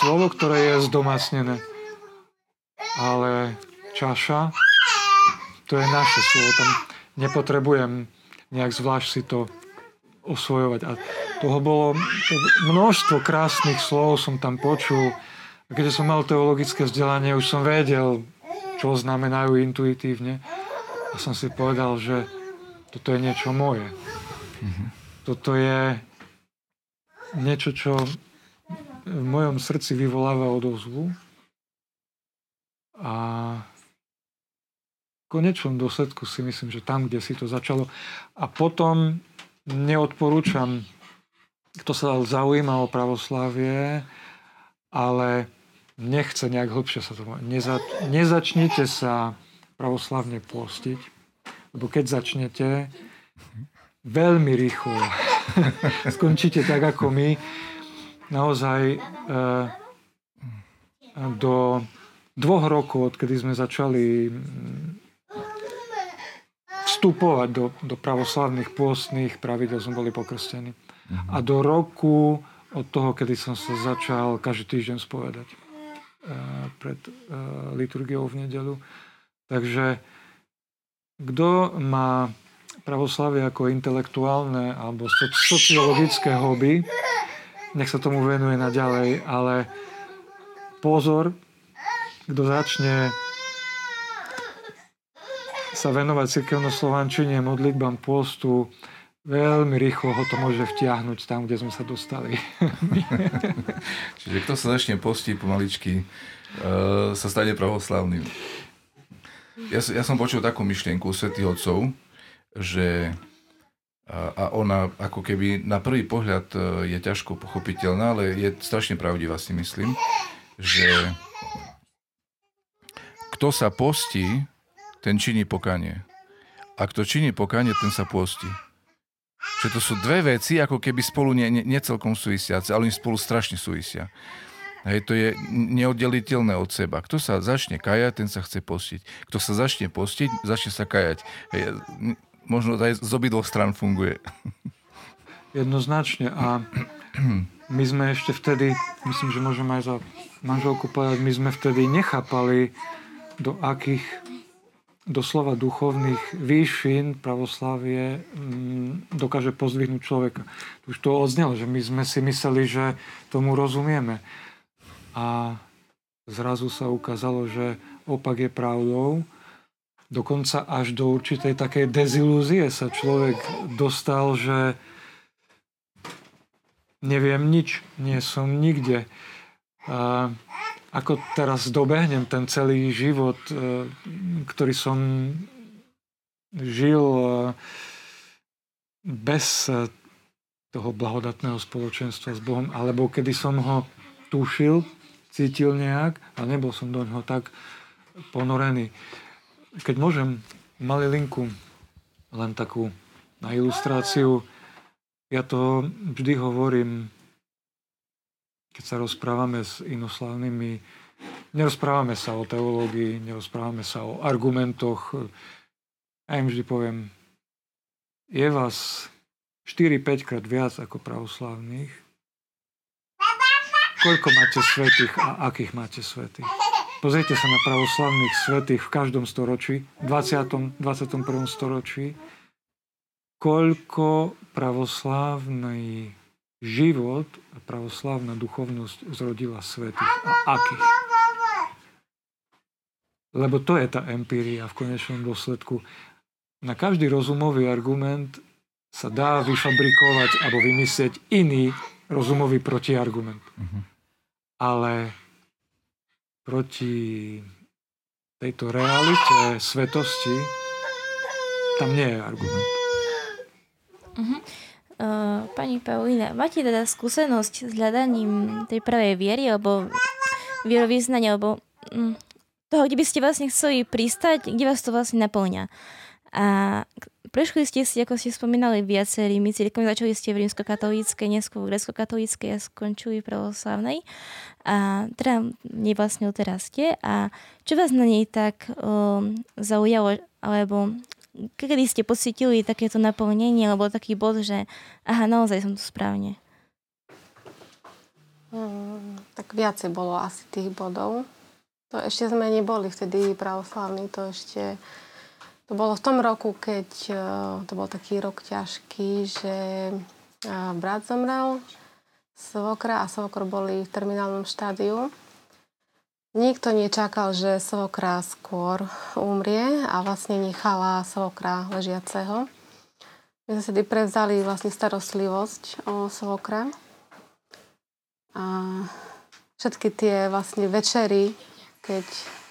slovo, ktoré je zdomácnené. ale čaša, to je naše slovo. Tam nepotrebujem nejak zvlášť si to osvojovať. A toho bolo množstvo krásnych slov som tam počul. A keď som mal teologické vzdelanie, už som vedel, čo znamenajú intuitívne. A som si povedal, že toto je niečo moje. Mm-hmm. Toto je niečo, čo v mojom srdci vyvoláva odozvu. A v konečnom dôsledku si myslím, že tam, kde si to začalo. A potom neodporúčam, kto sa zaujíma o pravoslávie, ale nechce nejak hlbšie sa to... Neza, nezačnite sa pravoslavne postiť, lebo keď začnete, veľmi rýchlo *laughs* skončíte tak ako my. Naozaj e, do dvoch rokov, odkedy sme začali mm, vstupovať do, do pravoslavných pôstnych pravidel, sme boli pokrstení. A do roku od toho, kedy som sa začal každý týždeň spovedať e, pred e, liturgiou v nedelu. Takže kto má pravoslavie ako intelektuálne alebo sociologické hobby, nech sa tomu venuje naďalej, ale pozor, kto začne sa venovať cirkevnoslovančine, modlitbám, postu, veľmi rýchlo ho to môže vtiahnuť tam, kde sme sa dostali. *laughs* Čiže kto sa začne postiť pomaličky, uh, sa stane pravoslavným. Ja, ja som počul takú myšlienku svätých otcov, že a ona ako keby na prvý pohľad e, je ťažko pochopiteľná, ale je strašne pravdivá si myslím, že kto sa postí, ten činí pokanie. A kto činí pokanie, ten sa postí. Že to sú dve veci, ako keby spolu nie, nie, nie celkom súvisiace, ale oni spolu strašne súvisia. Hej, to je neoddeliteľné od seba. Kto sa začne kajať, ten sa chce postiť. Kto sa začne postiť, začne sa kajať. Hej, možno aj z obidvoch stran funguje. Jednoznačne. A my sme ešte vtedy, myslím, že môžem aj za manželku povedať, my sme vtedy nechápali, do akých doslova duchovných výšin pravoslavie mm, dokáže pozdvihnúť človeka. Už to odznelo, že my sme si mysleli, že tomu rozumieme. A zrazu sa ukázalo, že opak je pravdou dokonca až do určitej takej dezilúzie sa človek dostal, že neviem nič, nie som nikde. A ako teraz dobehnem ten celý život, e, ktorý som žil e, bez e, toho blahodatného spoločenstva s Bohom, alebo kedy som ho tušil, cítil nejak a nebol som do ňoho tak ponorený. Keď môžem, linku, len takú na ilustráciu. Ja to vždy hovorím, keď sa rozprávame s inoslavnými, nerozprávame sa o teológii, nerozprávame sa o argumentoch. Ja im vždy poviem, je vás 4-5 krát viac ako pravoslavných. Koľko máte svetých a akých máte svetých? Pozrite sa na pravoslavných svetých v každom storočí, 20. 21. storočí, koľko pravoslávny život a pravoslávna duchovnosť zrodila svetých a akých. Lebo to je tá empíria v konečnom dôsledku. Na každý rozumový argument sa dá vyfabrikovať alebo vymyslieť iný rozumový protiargument. Uh-huh. Ale proti tejto realite svetosti, tam nie je argument. Uh-huh. Uh, pani Paulina, máte teda skúsenosť s hľadaním tej pravej viery alebo vierovýznania, alebo um, toho, kde by ste vlastne chceli pristať, kde vás to vlastne naplňa. A Prešli ste si, ako ste spomínali, viacerými cirkvami. Začali ste v rímsko-katolíckej, neskôr v grecko-katolíckej a skončili v pravoslavnej. A teda nie vlastne teraz ste. A čo vás na nej tak um, zaujalo, alebo kedy ste pocitili takéto naplnenie, alebo taký bod, že aha, naozaj som tu správne? Hmm, tak viacej bolo asi tých bodov. To ešte sme neboli vtedy pravoslavní, to ešte... To bolo v tom roku, keď e, to bol taký rok ťažký, že e, brat zomrel, svokra a svokor boli v terminálnom štádiu. Nikto nečakal, že svokra skôr umrie a vlastne nechala svokra ležiaceho. My sme si prevzali vlastne starostlivosť o svokra. A všetky tie vlastne večery, keď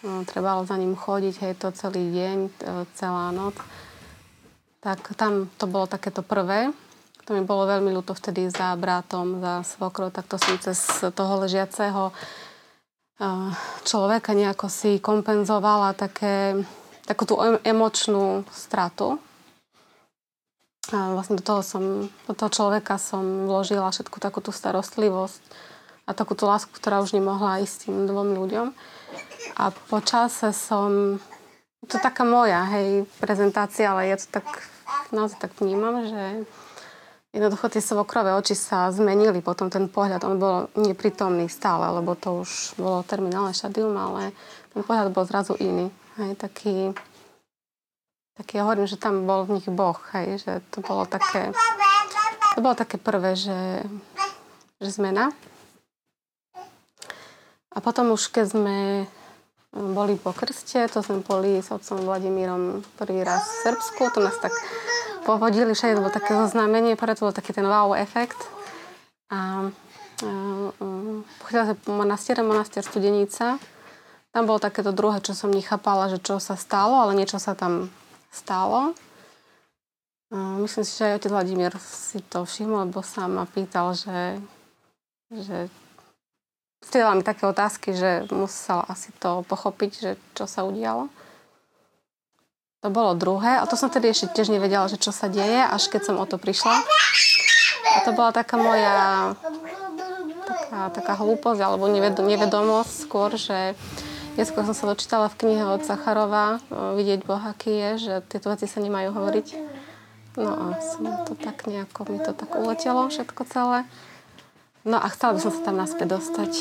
no, trebalo za ním chodiť, hej, to celý deň, celá noc, tak tam to bolo takéto prvé. Mi bolo veľmi ľúto vtedy za bratom, za svokrou, tak to som cez toho ležiaceho človeka nejako si kompenzovala také, takú tú emočnú stratu. A vlastne do toho, som, do toho človeka som vložila všetku takú tú starostlivosť a takú tú lásku, ktorá už nemohla ísť tým dvom ľuďom. A po čase som, to je taká moja, hej, prezentácia, ale ja to tak, naozaj tak vnímam, že Jednoducho tie svokrové oči sa zmenili, potom ten pohľad, on bol neprítomný stále, lebo to už bolo terminálne šadium, ale ten pohľad bol zrazu iný. Hej, taký, taký, ja hovorím, že tam bol v nich Boh, hej, že to bolo také, to bolo také prvé, že, že zmena. A potom už keď sme boli po krste, to sme boli s otcom Vladimírom prvý raz v Srbsku, to nás tak pohodili všade, to bolo také zoznámenie, pre to bol taký ten wow efekt. A pochytila sa po monastiere, monastier Studenica. Tam bolo takéto druhé, čo som nechápala, že čo sa stalo, ale niečo sa tam stalo. Myslím si, že aj otec Vladimír si to všimol, lebo sa ma pýtal, že, že stredala mi také otázky, že musel asi to pochopiť, že čo sa udialo. To bolo druhé a to som tedy ešte tiež nevedela, že čo sa deje, až keď som o to prišla. A to bola taká moja taká, taká hlúposť alebo nevedomosť skôr, že neskôr som sa dočítala v knihe od Sacharova Vidieť Boha, aký je, že tieto veci sa nemajú hovoriť. No a som to tak nejako, mi to tak uletelo všetko celé. No a chcela by som sa tam naspäť dostať.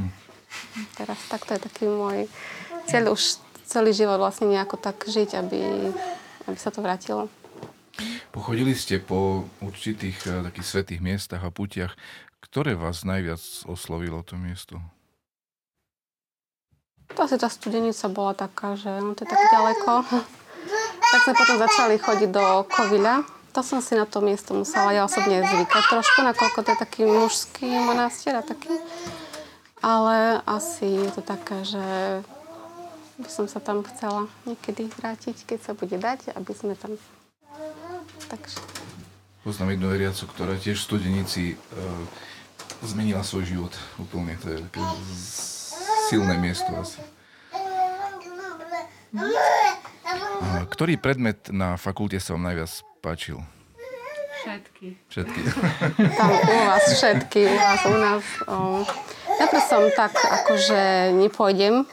*laughs* Teraz takto je taký môj cieľ už celý život vlastne nejako tak žiť, aby, aby sa to vrátilo. Pochodili ste po určitých uh, takých svetých miestach a putiach. Ktoré vás najviac oslovilo to miesto? To asi tá studenica bola taká, že no, to je tak ďaleko. tak sme potom začali chodiť do Kovila. To som si na to miesto musela ja osobne zvykať trošku, nakoľko to je taký mužský monastier a taký. Ale asi je to také, že by som sa tam chcela niekedy vrátiť, keď sa bude dať, aby sme tam... Takže... Poznám jednu veriacu, ktorá tiež v Studenici e, zmenila svoj život úplne. To je také silné miesto asi. Ktorý predmet na fakulte sa vám najviac páčil? Všetky. Všetky. *laughs* Tam u vás všetky, u vás, u nás. O, najprv som tak, akože nepôjdem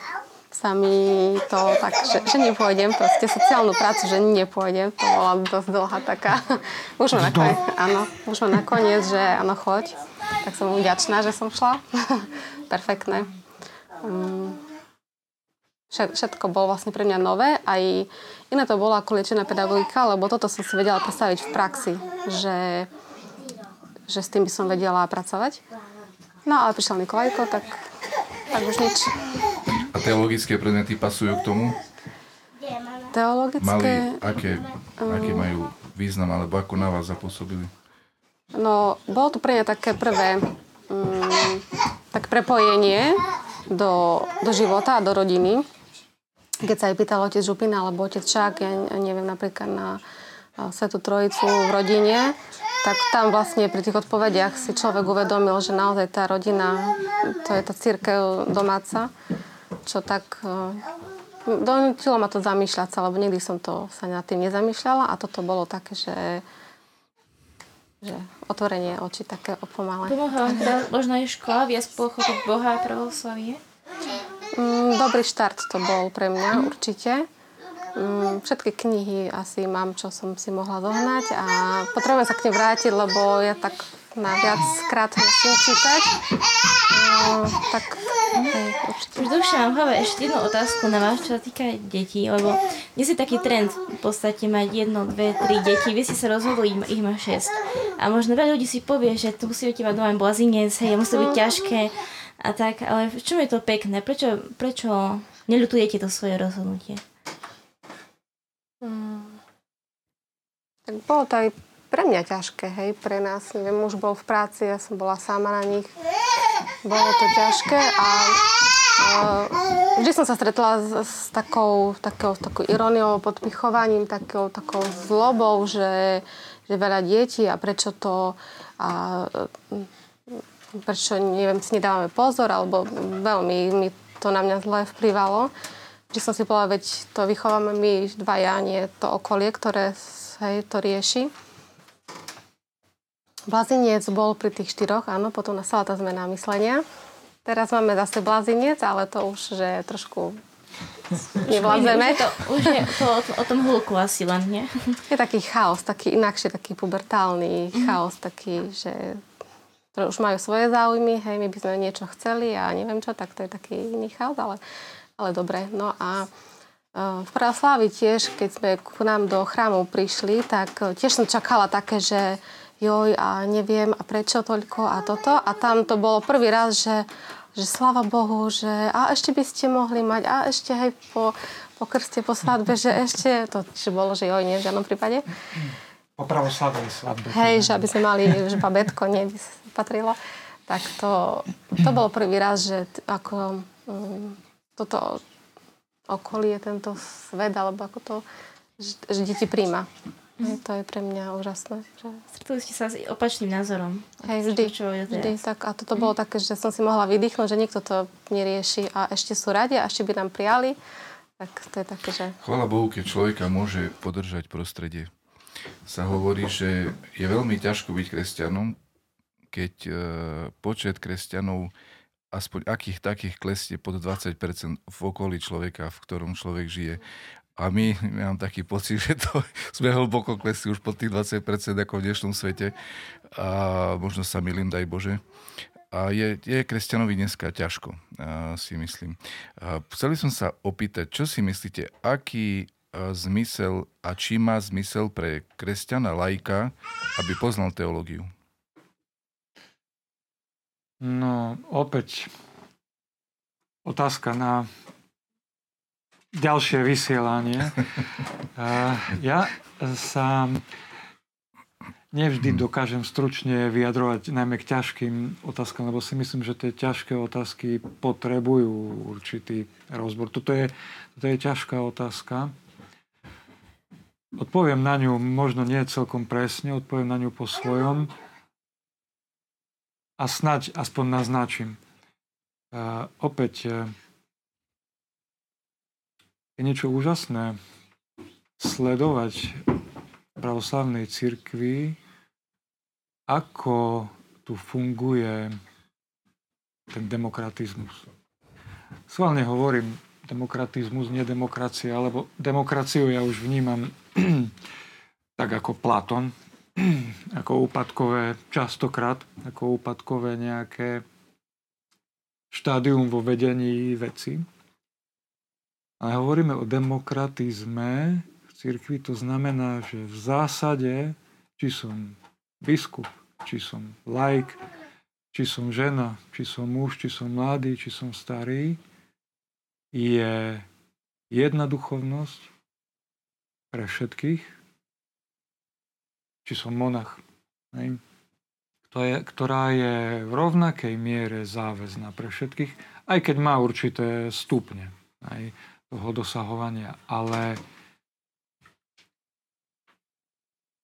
sa mi to tak, že, že nepôjdem, proste sociálnu prácu, že nepôjdem, to bola dosť dlhá taká. *laughs* Už ma nakoniec, áno, už ma nakoniec, že áno, choď. Tak som vďačná, že som šla. *laughs* Perfektné. Um, všetko bolo vlastne pre mňa nové. Aj iné to bola ako liečená pedagogika, lebo toto som si vedela predstaviť v praxi, že, že s tým by som vedela pracovať. No ale prišiel Nikolajko, tak, tak už nič. A teologické predmety pasujú k tomu? Teologické... Mali, aké, aké majú význam, alebo ako na vás zapôsobili? No, bolo to pre mňa také prvé um, tak prepojenie do, do života a do rodiny. Keď sa aj pýtal otec Župina alebo otec Čák, ja neviem, napríklad na Svetu Trojicu v rodine, tak tam vlastne pri tých odpovediach si človek uvedomil, že naozaj tá rodina, to je tá církev domáca čo tak eh, donútilo ma to zamýšľať sa, lebo nikdy som to sa nad tým nezamýšľala a toto bolo také, že že otvorenie očí také opomalé. Pomohla možno aj škola viac pochopiť Boha a pravoslavie? Mm, dobrý štart to bol pre mňa, určite. Mm, všetky knihy asi mám, čo som si mohla zohnať a potrebujem sa k nej vrátiť, lebo ja tak na viac krát musím čítať. No, tak hej, určite. Dlhšie mám hlave ešte jednu otázku na vás, čo sa týka detí, lebo dnes je taký trend v podstate mať jedno, dve, tri deti. Vy ste sa rozhodli, ich- má šesť. A možno veľa ľudí si povie, že tu musí byť iba doma blazinec, hej, musí to byť ťažké a tak, ale v čom je to pekné? Prečo, prečo neľutujete to svoje rozhodnutie? Tak bolo to aj pre mňa ťažké, hej, pre nás. Neviem, muž bol v práci, ja som bola sama na nich. Bolo to ťažké a vždy som sa stretla s, s takou, takou, takou iróniou, podpichovaním, takou, takou zlobou, že, že veľa detí a prečo to a, prečo, neviem, si nedávame pozor, alebo veľmi mi to na mňa zle vplyvalo. Vždy som si povedala, veď to vychováme my dvaja, nie to okolie, ktoré hej, to rieši. Blazinec bol pri tých štyroch, áno, potom nastala tá zmena myslenia. Teraz máme zase blazinec, ale to už, že trošku nevládzeme. Už to, už je to o, o tom hluku asi len, nie? Je taký chaos, taký inakšie, taký pubertálny chaos, taký, že už majú svoje záujmy, hej, my by sme niečo chceli a neviem čo, tak to je taký iný chaos, ale, ale dobre. No a e, v Pravoslávi tiež, keď sme ku nám do chrámu prišli, tak e, tiež som čakala také, že joj a neviem a prečo toľko a toto. A tam to bolo prvý raz, že, že sláva Bohu, že a ešte by ste mohli mať a ešte hej po, po krste, po svadbe, že ešte, to že bolo, že joj, nie v žiadnom prípade. Po pravoslavnej svadbe. Hej, že aby sme mali, že babetko nie by patrilo. Tak to, to bolo prvý raz, že ako um, toto okolie, tento svet, alebo ako to, že, že deti príjma. Hej, to je pre mňa úžasné. Že, Stretli ste sa s opačným názorom. hej, vždy, Čo vždy. Tak, a toto bolo také, že som si mohla vydýchnuť, že niekto to nerieši a ešte sú radi a ešte by nám prijali. Tak to je také, že... Chvala Bohu, keď človeka môže podržať prostredie. Sa hovorí, že je veľmi ťažko byť kresťanom, keď e, počet kresťanov aspoň akých takých klestie pod 20% v okolí človeka, v ktorom človek žije. A my, ja mám taký pocit, že to *laughs* sme hlboko klesli už pod tých 20% ako v dnešnom svete. A možno sa milím, daj Bože. A je, je kresťanovi dneska ťažko, si myslím. A chceli som sa opýtať, čo si myslíte, aký a, zmysel a či má zmysel pre kresťana laika, aby poznal teológiu? No, opäť otázka na ďalšie vysielanie. *laughs* Ja sa nevždy dokážem stručne vyjadrovať najmä k ťažkým otázkam, lebo si myslím, že tie ťažké otázky potrebujú určitý rozbor. Toto je, toto je ťažká otázka. Odpoviem na ňu možno nie celkom presne, odpoviem na ňu po svojom a snať aspoň naznačím. Uh, opäť uh, je niečo úžasné sledovať pravoslavnej cirkvi, ako tu funguje ten demokratizmus. Sválne hovorím demokratizmus, nie demokracia, lebo demokraciu ja už vnímam *clears throat* tak ako Platon, *clears throat* ako úpadkové, častokrát ako úpadkové nejaké štádium vo vedení veci. Ale hovoríme o demokratizme v cirkvi, to znamená, že v zásade, či som biskup, či som laik, či som žena, či som muž, či som mladý, či som starý, je jedna duchovnosť pre všetkých, či som monach, je, ktorá je v rovnakej miere záväzná pre všetkých, aj keď má určité stupne aj toho dosahovania. Ale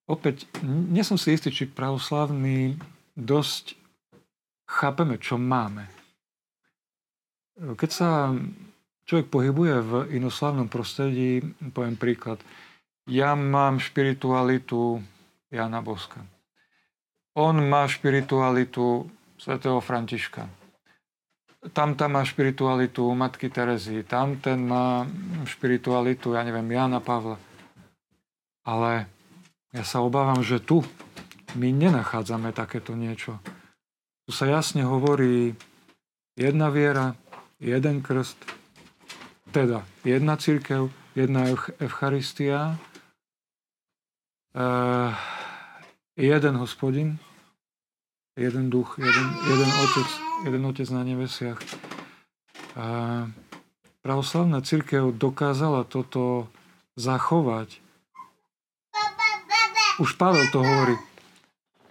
opäť, nie som si istý, či pravoslavní dosť chápeme, čo máme. Keď sa človek pohybuje v inoslavnom prostredí, poviem príklad, ja mám špiritualitu Jana Boska. On má špiritualitu svätého Františka. Tam tam má špiritualitu Matky Terezy. Tam ten má špiritualitu, ja neviem, Jana Pavla. Ale ja sa obávam, že tu my nenachádzame takéto niečo. Tu sa jasne hovorí jedna viera, jeden krst, teda jedna církev, jedna Eucharistia, uh, jeden hospodin, jeden duch, jeden, jeden, otec, jeden otec na nebesiach. Uh, pravoslavná církev dokázala toto zachovať. Už Pavel to hovorí.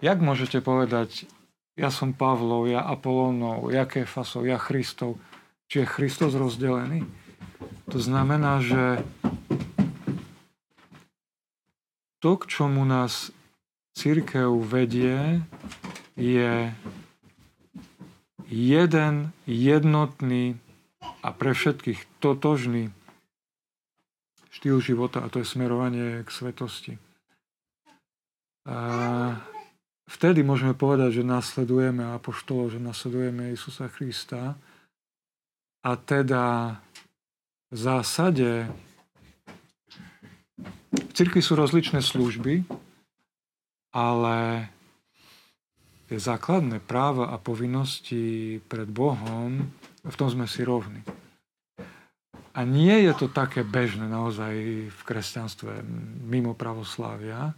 Jak môžete povedať, ja som Pavlov, ja Apolónov, ja Kefasov, ja Christov. Či je Christos rozdelený? To znamená, že to, k čomu nás církev vedie, je jeden jednotný a pre všetkých totožný štýl života a to je smerovanie k svetosti. A vtedy môžeme povedať, že nasledujeme apoštolov, že nasledujeme Isusa Krista a teda v zásade v cirkvi sú rozličné služby, ale základné práva a povinnosti pred Bohom, v tom sme si rovní. A nie je to také bežné naozaj v kresťanstve mimo pravoslávia.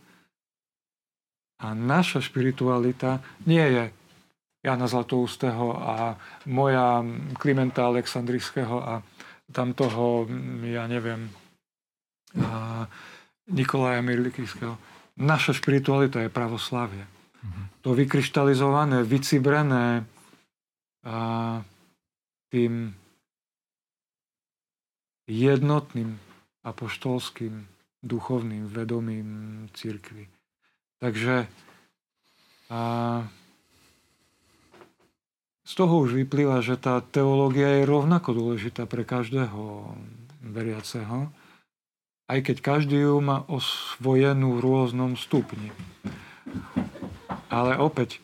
A naša špiritualita nie je Jana Zlatoustého a moja Klimenta Aleksandrijského a tamtoho, ja neviem, a Nikolaja Mirlikýského. Naša špiritualita je pravoslávie. Mm-hmm. To vykryštalizované, vycibrené a tým jednotným apoštolským duchovným vedomím církvy. Takže a, z toho už vyplýva, že tá teológia je rovnako dôležitá pre každého veriaceho, aj keď každý ju má osvojenú v rôznom stupni. Ale opäť,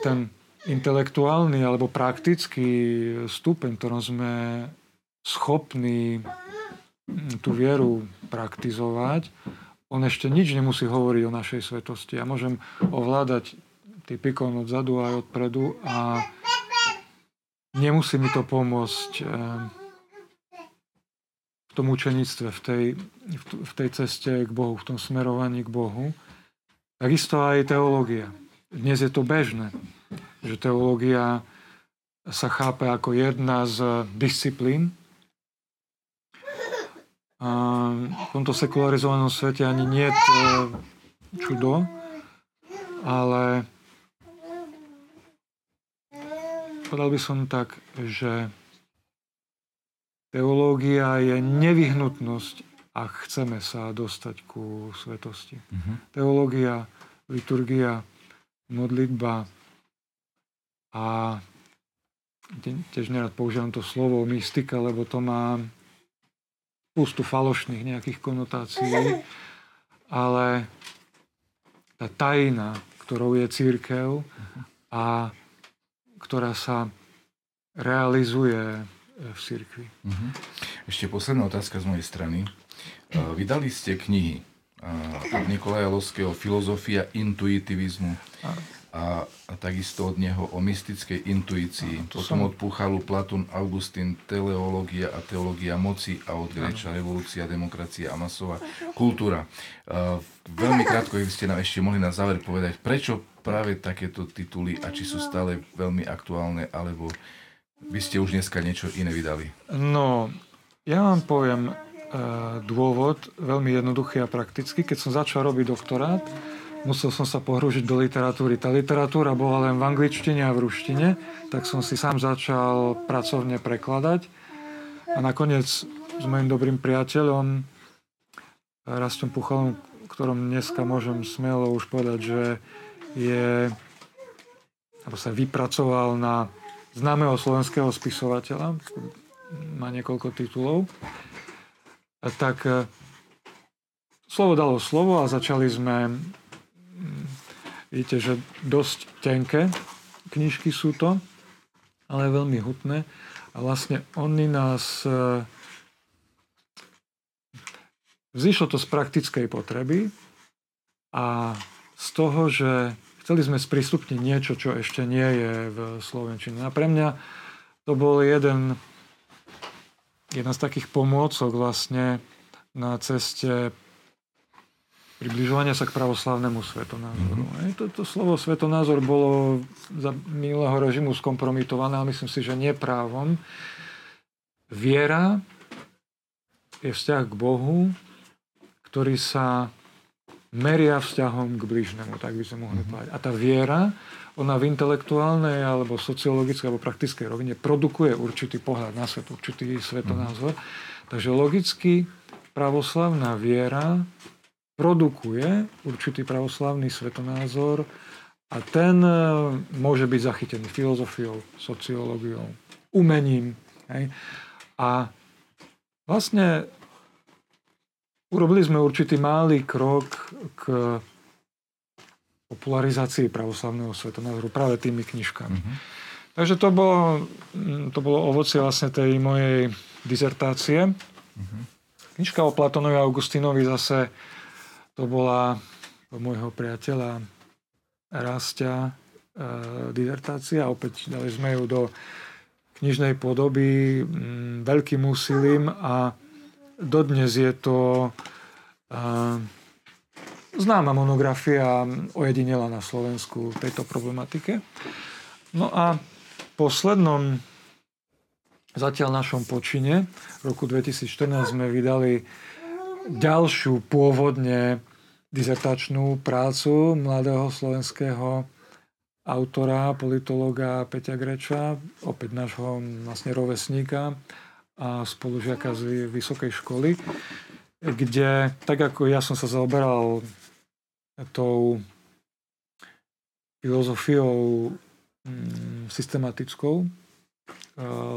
ten intelektuálny alebo praktický stupeň, ktorom sme schopný mm, tú vieru praktizovať, on ešte nič nemusí hovoriť o našej svetosti. Ja môžem ovládať tý pikon od zadu aj odpredu a nemusí mi to pomôcť eh, v tom učenictve, v tej, v tej ceste k Bohu, v tom smerovaní k Bohu. Takisto aj teológia. Dnes je to bežné, že teológia sa chápe ako jedna z disciplín v tomto sekularizovanom svete ani nie je čudo, ale povedal by som tak, že teológia je nevyhnutnosť, ak chceme sa dostať ku svetosti. Mm-hmm. Teológia, liturgia, modlitba a tiež nerad používam to slovo mystika, lebo to má pustu falošných nejakých konotácií, *laughs* ale tá tajina, ktorou je církev a ktorá sa realizuje v církvi. Mhm. Ešte posledná otázka z mojej strany. E, *clears throat* vydali ste knihy od Nikolaja Lovského Filozofia intuitivizmu a, a takisto od neho o mystickej intuícii. No, Potom som... od Puchalu Platón, Augustín, teleológia a teológia moci a od Greča revolúcia, demokracia a masová kultúra. Uh, veľmi krátko, keby ste nám ešte mohli na záver povedať, prečo práve takéto tituly a či sú stále veľmi aktuálne, alebo by ste už dneska niečo iné vydali? No, ja vám poviem dôvod, veľmi jednoduchý a praktický. Keď som začal robiť doktorát, musel som sa pohrúžiť do literatúry. Tá literatúra bola len v angličtine a v ruštine, tak som si sám začal pracovne prekladať. A nakoniec s mojim dobrým priateľom Rastom Puchalom, ktorom dneska môžem smelo už povedať, že je, alebo sa vypracoval na známeho slovenského spisovateľa, má niekoľko titulov, tak eh, slovo dalo slovo a začali sme Vidíte, že dosť tenké knižky sú to, ale veľmi hutné. A vlastne oni nás... E, vzýšlo to z praktickej potreby a z toho, že chceli sme sprístupniť niečo, čo ešte nie je v Slovenčine. A pre mňa to bol jeden, jedna z takých pomôcok vlastne na ceste približovania sa k pravoslavnému svetonázoru. Mm-hmm. Toto slovo svetonázor bolo za minulého režimu skompromitované, ale myslím si, že neprávom. Viera je vzťah k Bohu, ktorý sa meria vzťahom k bližnému, tak by sme mohli mm-hmm. povedať. A tá viera, ona v intelektuálnej alebo sociologickej alebo praktickej rovine produkuje určitý pohľad na svet, určitý svetonázor. Mm-hmm. Takže logicky pravoslavná viera produkuje určitý pravoslavný svetonázor a ten e, môže byť zachytený filozofiou, sociológiou, umením. Hej? A vlastne Urobili sme určitý malý krok k popularizácii pravoslavného svetonázoru práve tými knižkami. Mm-hmm. Takže to bolo, to bolo ovocie vlastne tej mojej dizertácie. Mm-hmm. Knižka o Platonovi a Augustínovi zase to bola od môjho priateľa Rastia e, dizertácia. Opäť dali sme ju do knižnej podoby m, veľkým úsilím a Dodnes je to uh, známa monografia ojedinela na Slovensku tejto problematike. No a v poslednom zatiaľ našom počine v roku 2014 sme vydali ďalšiu pôvodne dizertačnú prácu mladého slovenského autora, politologa Peťa Greča, opäť nášho vlastne rovesníka, a spolužiaka z vysokej školy, kde, tak ako ja som sa zaoberal tou filozofiou mm, systematickou uh,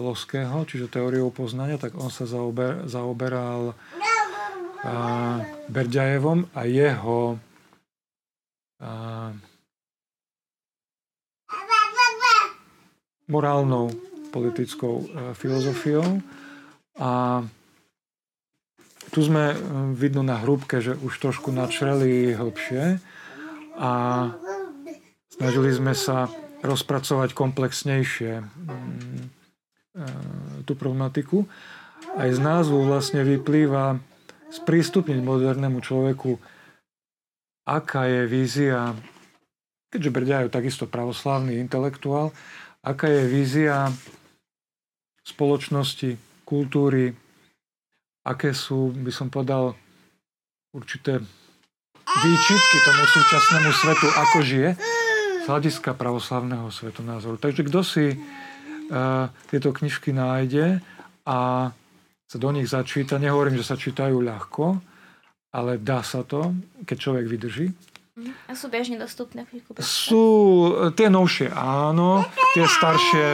Loského, čiže teóriou poznania, tak on sa zaober, zaoberal uh, Berďajevom a jeho uh, morálnou politickou filozofiou. A tu sme e, vidno na hrúbke, že už trošku načreli hlbšie a snažili sme sa rozpracovať komplexnejšie mm, e, tú problematiku. Aj z názvu vlastne vyplýva sprístupniť modernému človeku, aká je vízia, keďže Brďa je takisto pravoslavný intelektuál, aká je vízia spoločnosti, kultúry, aké sú, by som povedal, určité výčitky tomu súčasnému svetu, ako žije, z hľadiska pravoslavného svetonázoru. Takže kto si uh, tieto knižky nájde a sa do nich začíta, nehovorím, že sa čítajú ľahko, ale dá sa to, keď človek vydrží. A sú bežne dostupné Sú tie novšie, áno, tie staršie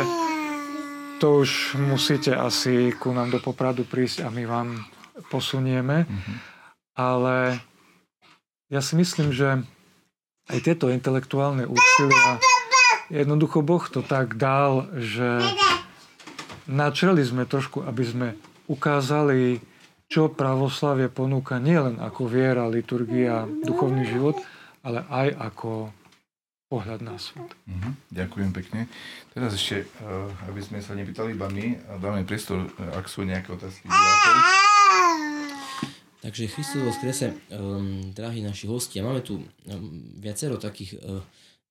to už musíte asi ku nám do Popradu prísť a my vám posunieme. Mm-hmm. Ale ja si myslím, že aj tieto intelektuálne úsilia, jednoducho Boh to tak dal, že načreli sme trošku, aby sme ukázali, čo pravoslavie ponúka nielen ako viera, liturgia, duchovný život, ale aj ako pohľad na svet. Uh-huh, ďakujem pekne. Teraz ešte, uh, aby sme sa nepýtali iba my, dáme priestor, uh, ak sú nejaké otázky. Takže Kristus vo skrese, um, drahí naši hostia, máme tu um, viacero takých uh,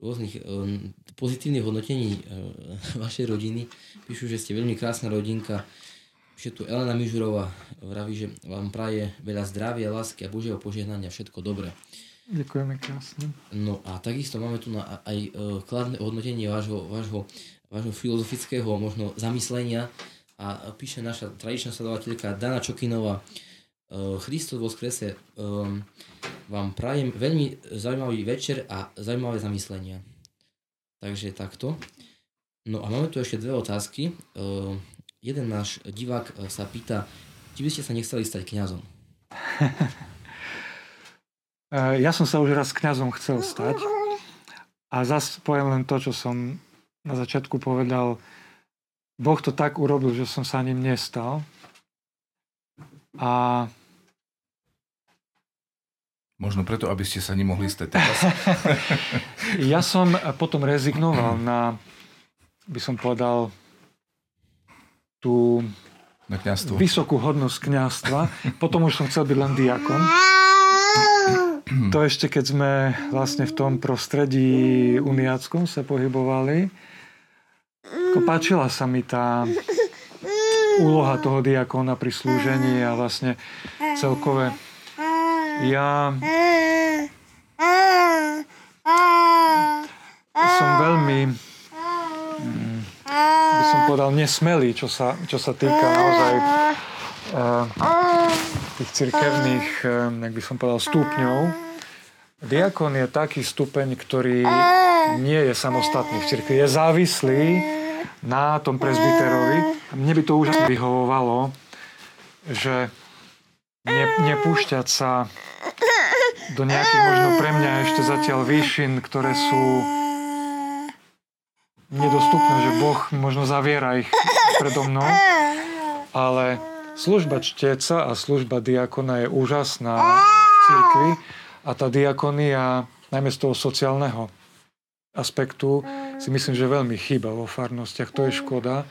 rôznych um, pozitívnych hodnotení uh, vašej rodiny. Píšu, že ste veľmi krásna rodinka. Píše tu Elena Mižurová, vraví, že vám praje veľa zdravia, lásky a Božieho požehnania, všetko dobré. Ďakujeme krásne. No a takisto máme tu na aj e, kladné hodnotenie vášho, vášho, vášho filozofického možno zamyslenia a píše naša tradičná sledovateľka Dana Čokinová e, Christos vo skrese e, vám prajem veľmi zaujímavý večer a zaujímavé zamyslenia. Takže takto. No a máme tu ešte dve otázky. Jeden náš divák sa pýta, či by ste sa nechceli stať kňazom. *laughs* Eh, ja som sa už raz kňazom chcel stať a zase poviem len to, čo som na začiatku povedal. Boh to tak urobil, že som sa ním nestal. A Možno preto, aby ste sa nemohli stať teraz. *laughs* ja som potom rezignoval na, by som povedal, tú Na vysokú hodnosť kňazstva. Potom už som chcel byť len diakon. To ešte keď sme vlastne v tom prostredí uniackom sa pohybovali. Páčila sa mi tá úloha toho diakona pri slúžení a vlastne celkové ja som veľmi mm, by som povedal nesmelý, čo sa, čo sa týka naozaj uh, tých cirkevných, uh, jak by som povedal, stupňov. Diakon je taký stupeň, ktorý nie je samostatný v cirkvi. Je závislý na tom prezbiterovi. Mne by to úžasne vyhovovalo, že ne, nepúšťať sa do nejakých možno pre mňa ešte zatiaľ výšin, ktoré sú nedostupné, že Boh možno zaviera ich predo mnou, ale služba čteca a služba diakona je úžasná v cirkvi a tá diakonia, najmä z toho sociálneho aspektu, si myslím, že veľmi chýba vo farnostiach. To je škoda.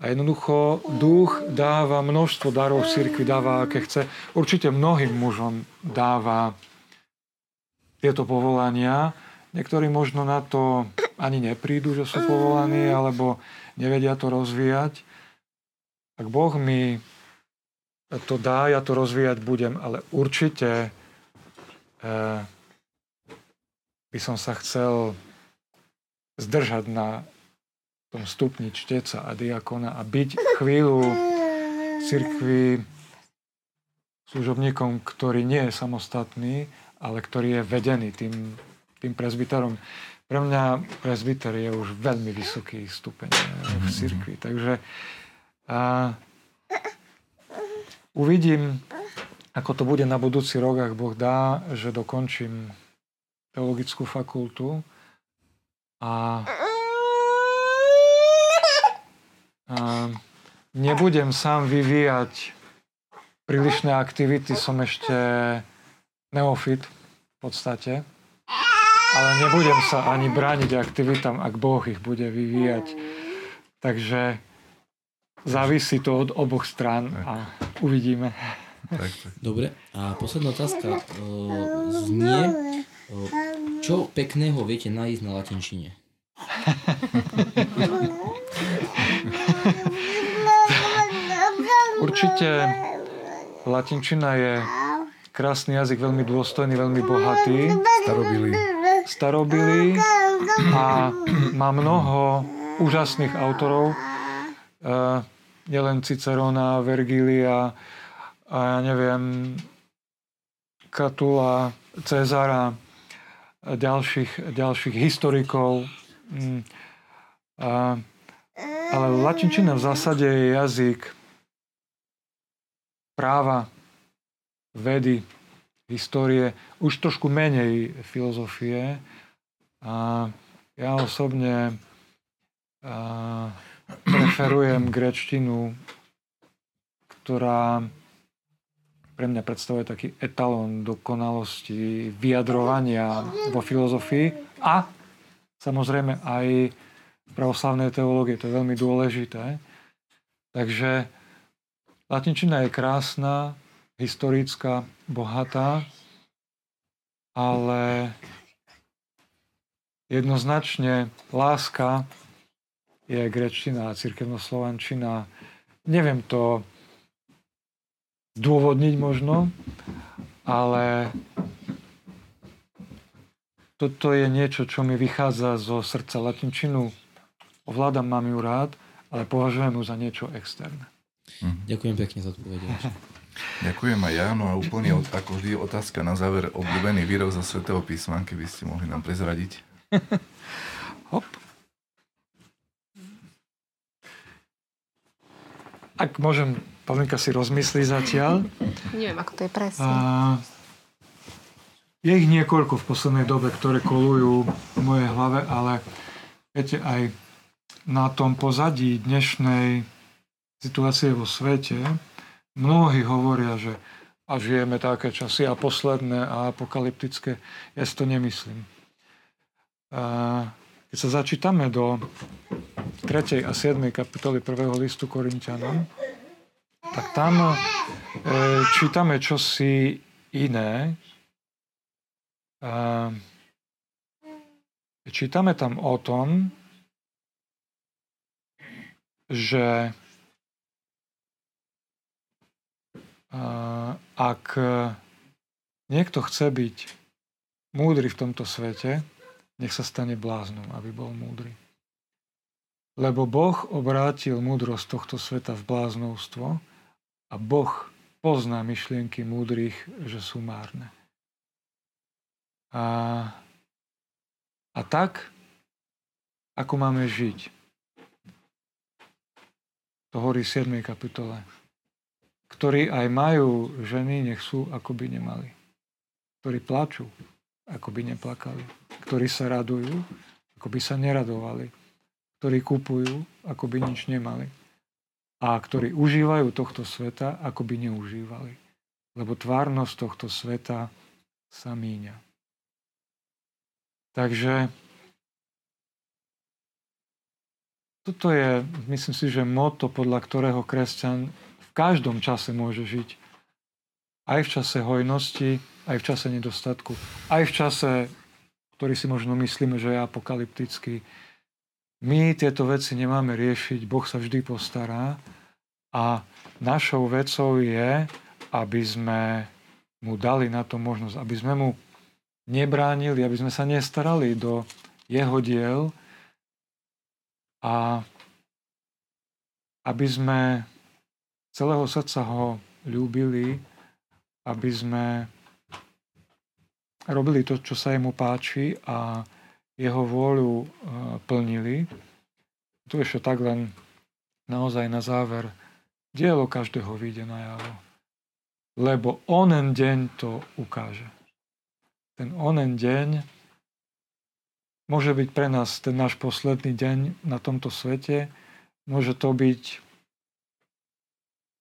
A jednoducho duch dáva množstvo darov v cirkvi, dáva aké chce. Určite mnohým mužom dáva tieto povolania. Niektorí možno na to ani neprídu, že sú povolaní, alebo nevedia to rozvíjať. Ak Boh mi to dá, ja to rozvíjať budem, ale určite eh, by som sa chcel zdržať na tom stupni čteca a diakona a byť chvíľu v cirkvi služobníkom, ktorý nie je samostatný, ale ktorý je vedený tým, tým prezbiterom. Pre mňa prezbiter je už veľmi vysoký stupeň v cirkvi. Takže a, uvidím, ako to bude na budúci rok, ak Boh dá, že dokončím teologickú fakultu a, a nebudem sám vyvíjať prílišné aktivity, som ešte neofit v podstate, ale nebudem sa ani brániť aktivitám, ak Boh ich bude vyvíjať. Takže závisí to od oboch strán a uvidíme. Tak, tak. Dobre, a posledná otázka uh, znie, uh, čo pekného viete nájsť na latinčine? Určite latinčina je krásny jazyk, veľmi dôstojný, veľmi bohatý, Starobilý. starobilý a má mnoho úžasných autorov. Nielen Cicerona, Vergília a ja neviem, Katula, Cezara, ďalších, ďalších historikov. Mm. A, ale latinčina v zásade je jazyk práva, vedy, histórie, už trošku menej filozofie. A ja osobne a, preferujem grečtinu, ktorá pre mňa predstavuje taký etalón dokonalosti vyjadrovania vo filozofii a samozrejme aj v pravoslavnej teológie. To je veľmi dôležité. Takže latinčina je krásna, historická, bohatá, ale jednoznačne láska je grečtina a cirkevnoslovančina. Neviem to zdôvodniť možno, ale toto je niečo, čo mi vychádza zo srdca latinčinu. Ovládam, mám ju rád, ale považujem ju za niečo externé. Ďakujem pekne za odpovede. Ďakujem aj ja. No a úplne ako vždy otázka na záver. Obľúbený výrok zo Svetého písma, keby ste mohli nám prezradiť. *laughs* Hop. Ak môžem, Pavlinka si rozmyslí zatiaľ. Neviem, ako to je presne. A je ich niekoľko v poslednej dobe, ktoré kolujú v mojej hlave, ale viete, aj na tom pozadí dnešnej situácie vo svete mnohí hovoria, že a žijeme také časy a posledné a apokalyptické. Ja si to nemyslím. A keď sa začítame do 3. a 7. kapitoly 1. listu Korintianom, tak tam e, čítame čosi iné. E, čítame tam o tom, že ak niekto chce byť múdry v tomto svete, nech sa stane bláznom, aby bol múdry. Lebo Boh obrátil múdrosť tohto sveta v bláznovstvo a Boh pozná myšlienky múdrych, že sú márne. A, a tak, ako máme žiť, to hovorí 7. kapitole. Ktorí aj majú ženy, nech sú, ako by nemali. Ktorí plačú, ako by neplakali. Ktorí sa radujú, ako by sa neradovali. Ktorí kupujú, ako by nič nemali. A ktorí užívajú tohto sveta, ako by neužívali. Lebo tvárnosť tohto sveta sa míňa. Takže Toto je, myslím si, že moto, podľa ktorého kresťan v každom čase môže žiť. Aj v čase hojnosti, aj v čase nedostatku. Aj v čase, ktorý si možno myslíme, že je apokalyptický. My tieto veci nemáme riešiť, Boh sa vždy postará a našou vecou je, aby sme mu dali na to možnosť, aby sme mu nebránili, aby sme sa nestarali do jeho diel, a aby sme celého srdca ho ľúbili, aby sme robili to, čo sa jemu páči a jeho vôľu e, plnili. Tu ešte tak len naozaj na záver. Dielo každého vyjde na javo. Lebo onen deň to ukáže. Ten onen deň Môže byť pre nás ten náš posledný deň na tomto svete, môže to byť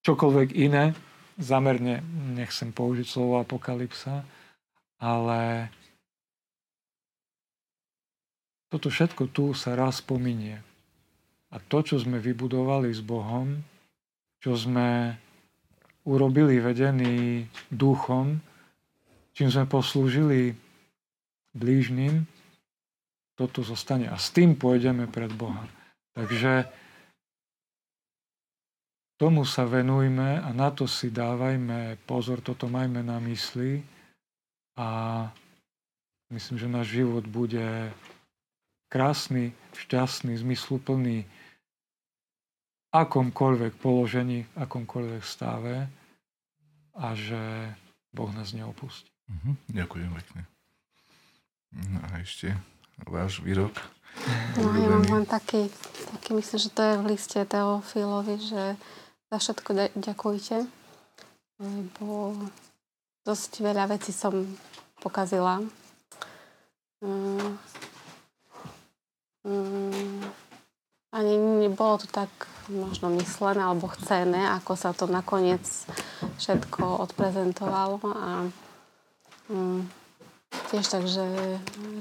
čokoľvek iné, zamerne nechcem použiť slovo apokalypsa, ale toto všetko tu sa raz pominie. A to, čo sme vybudovali s Bohom, čo sme urobili vedení duchom, čím sme poslúžili blížnym, toto zostane a s tým pôjdeme pred Boha. Takže tomu sa venujme a na to si dávajme pozor, toto majme na mysli a myslím, že náš život bude krásny, šťastný, zmysluplný akomkoľvek položení, akomkoľvek stave a že Boh nás neopustí. Mhm, ďakujem pekne. No a ešte váš výrok? No, ja mám len taký, taký, myslím, že to je v liste Teofilovi, že za všetko de- ďakujte, lebo dosť veľa vecí som pokazila. Mm, ani nebolo to tak možno myslené alebo chcené, ako sa to nakoniec všetko odprezentovalo a mm, tiež tak, že,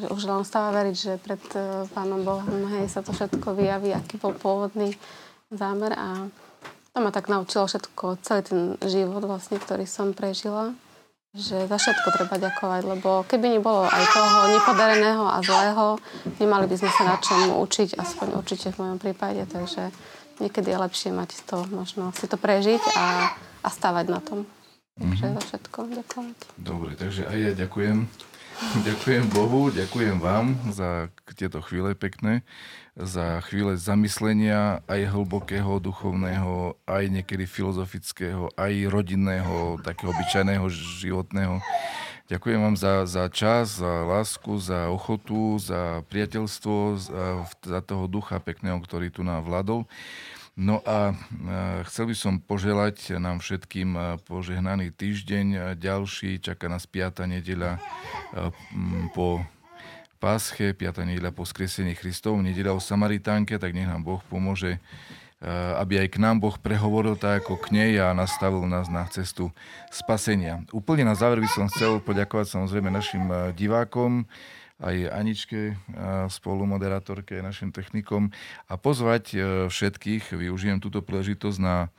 že už len stáva veriť, že pred uh, Pánom Bohom hej, sa to všetko vyjaví, aký bol pôvodný zámer a to ma tak naučilo všetko, celý ten život vlastne, ktorý som prežila, že za všetko treba ďakovať, lebo keby nebolo aj toho nepodareného a zlého, nemali by sme sa na čom učiť, aspoň určite v mojom prípade, takže niekedy je lepšie mať to, možno si to prežiť a, a stavať na tom. Takže mm-hmm. za všetko ďakovať. Dobre, takže aj ja ďakujem. *laughs* Ďakujem Bohu, ďakujem vám za tieto chvíle pekné, za chvíle zamyslenia aj hlbokého, duchovného, aj niekedy filozofického, aj rodinného, takého obyčajného, životného. Ďakujem vám za, za čas, za lásku, za ochotu, za priateľstvo, za, za toho ducha pekného, ktorý tu nám vládol. No a chcel by som poželať nám všetkým požehnaný týždeň. Ďalší čaká nás 5. nedeľa po Pásche, 5. nedeľa po skresení Christov, nedeľa o Samaritánke, tak nech nám Boh pomôže, aby aj k nám Boh prehovoril tak ako k nej a nastavil nás na cestu spasenia. Úplne na záver by som chcel poďakovať samozrejme našim divákom, aj Aničke, spolumoderátorke, našim technikom a pozvať všetkých, využijem túto príležitosť na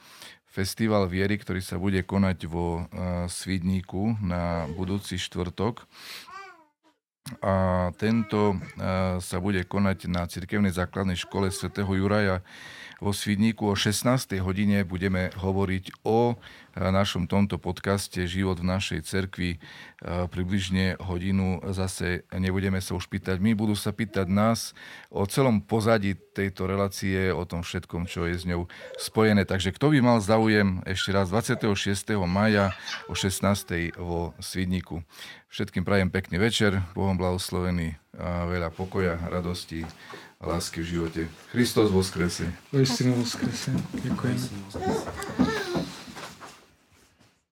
festival viery, ktorý sa bude konať vo Svidníku na budúci štvrtok a tento sa bude konať na cirkevnej základnej škole svätého Juraja vo Svidníku. O 16. hodine budeme hovoriť o našom tomto podcaste Život v našej cerkvi. Približne hodinu zase nebudeme sa už pýtať my, budú sa pýtať nás o celom pozadí tejto relácie, o tom všetkom, čo je s ňou spojené. Takže kto by mal záujem ešte raz 26. maja o 16. vo Svidníku. Všetkým prajem pekný večer, Bohom blahoslovený a veľa pokoja, radosti a lásky v živote. Kristus voskrese. Voistinu voskrese. Ďakujem.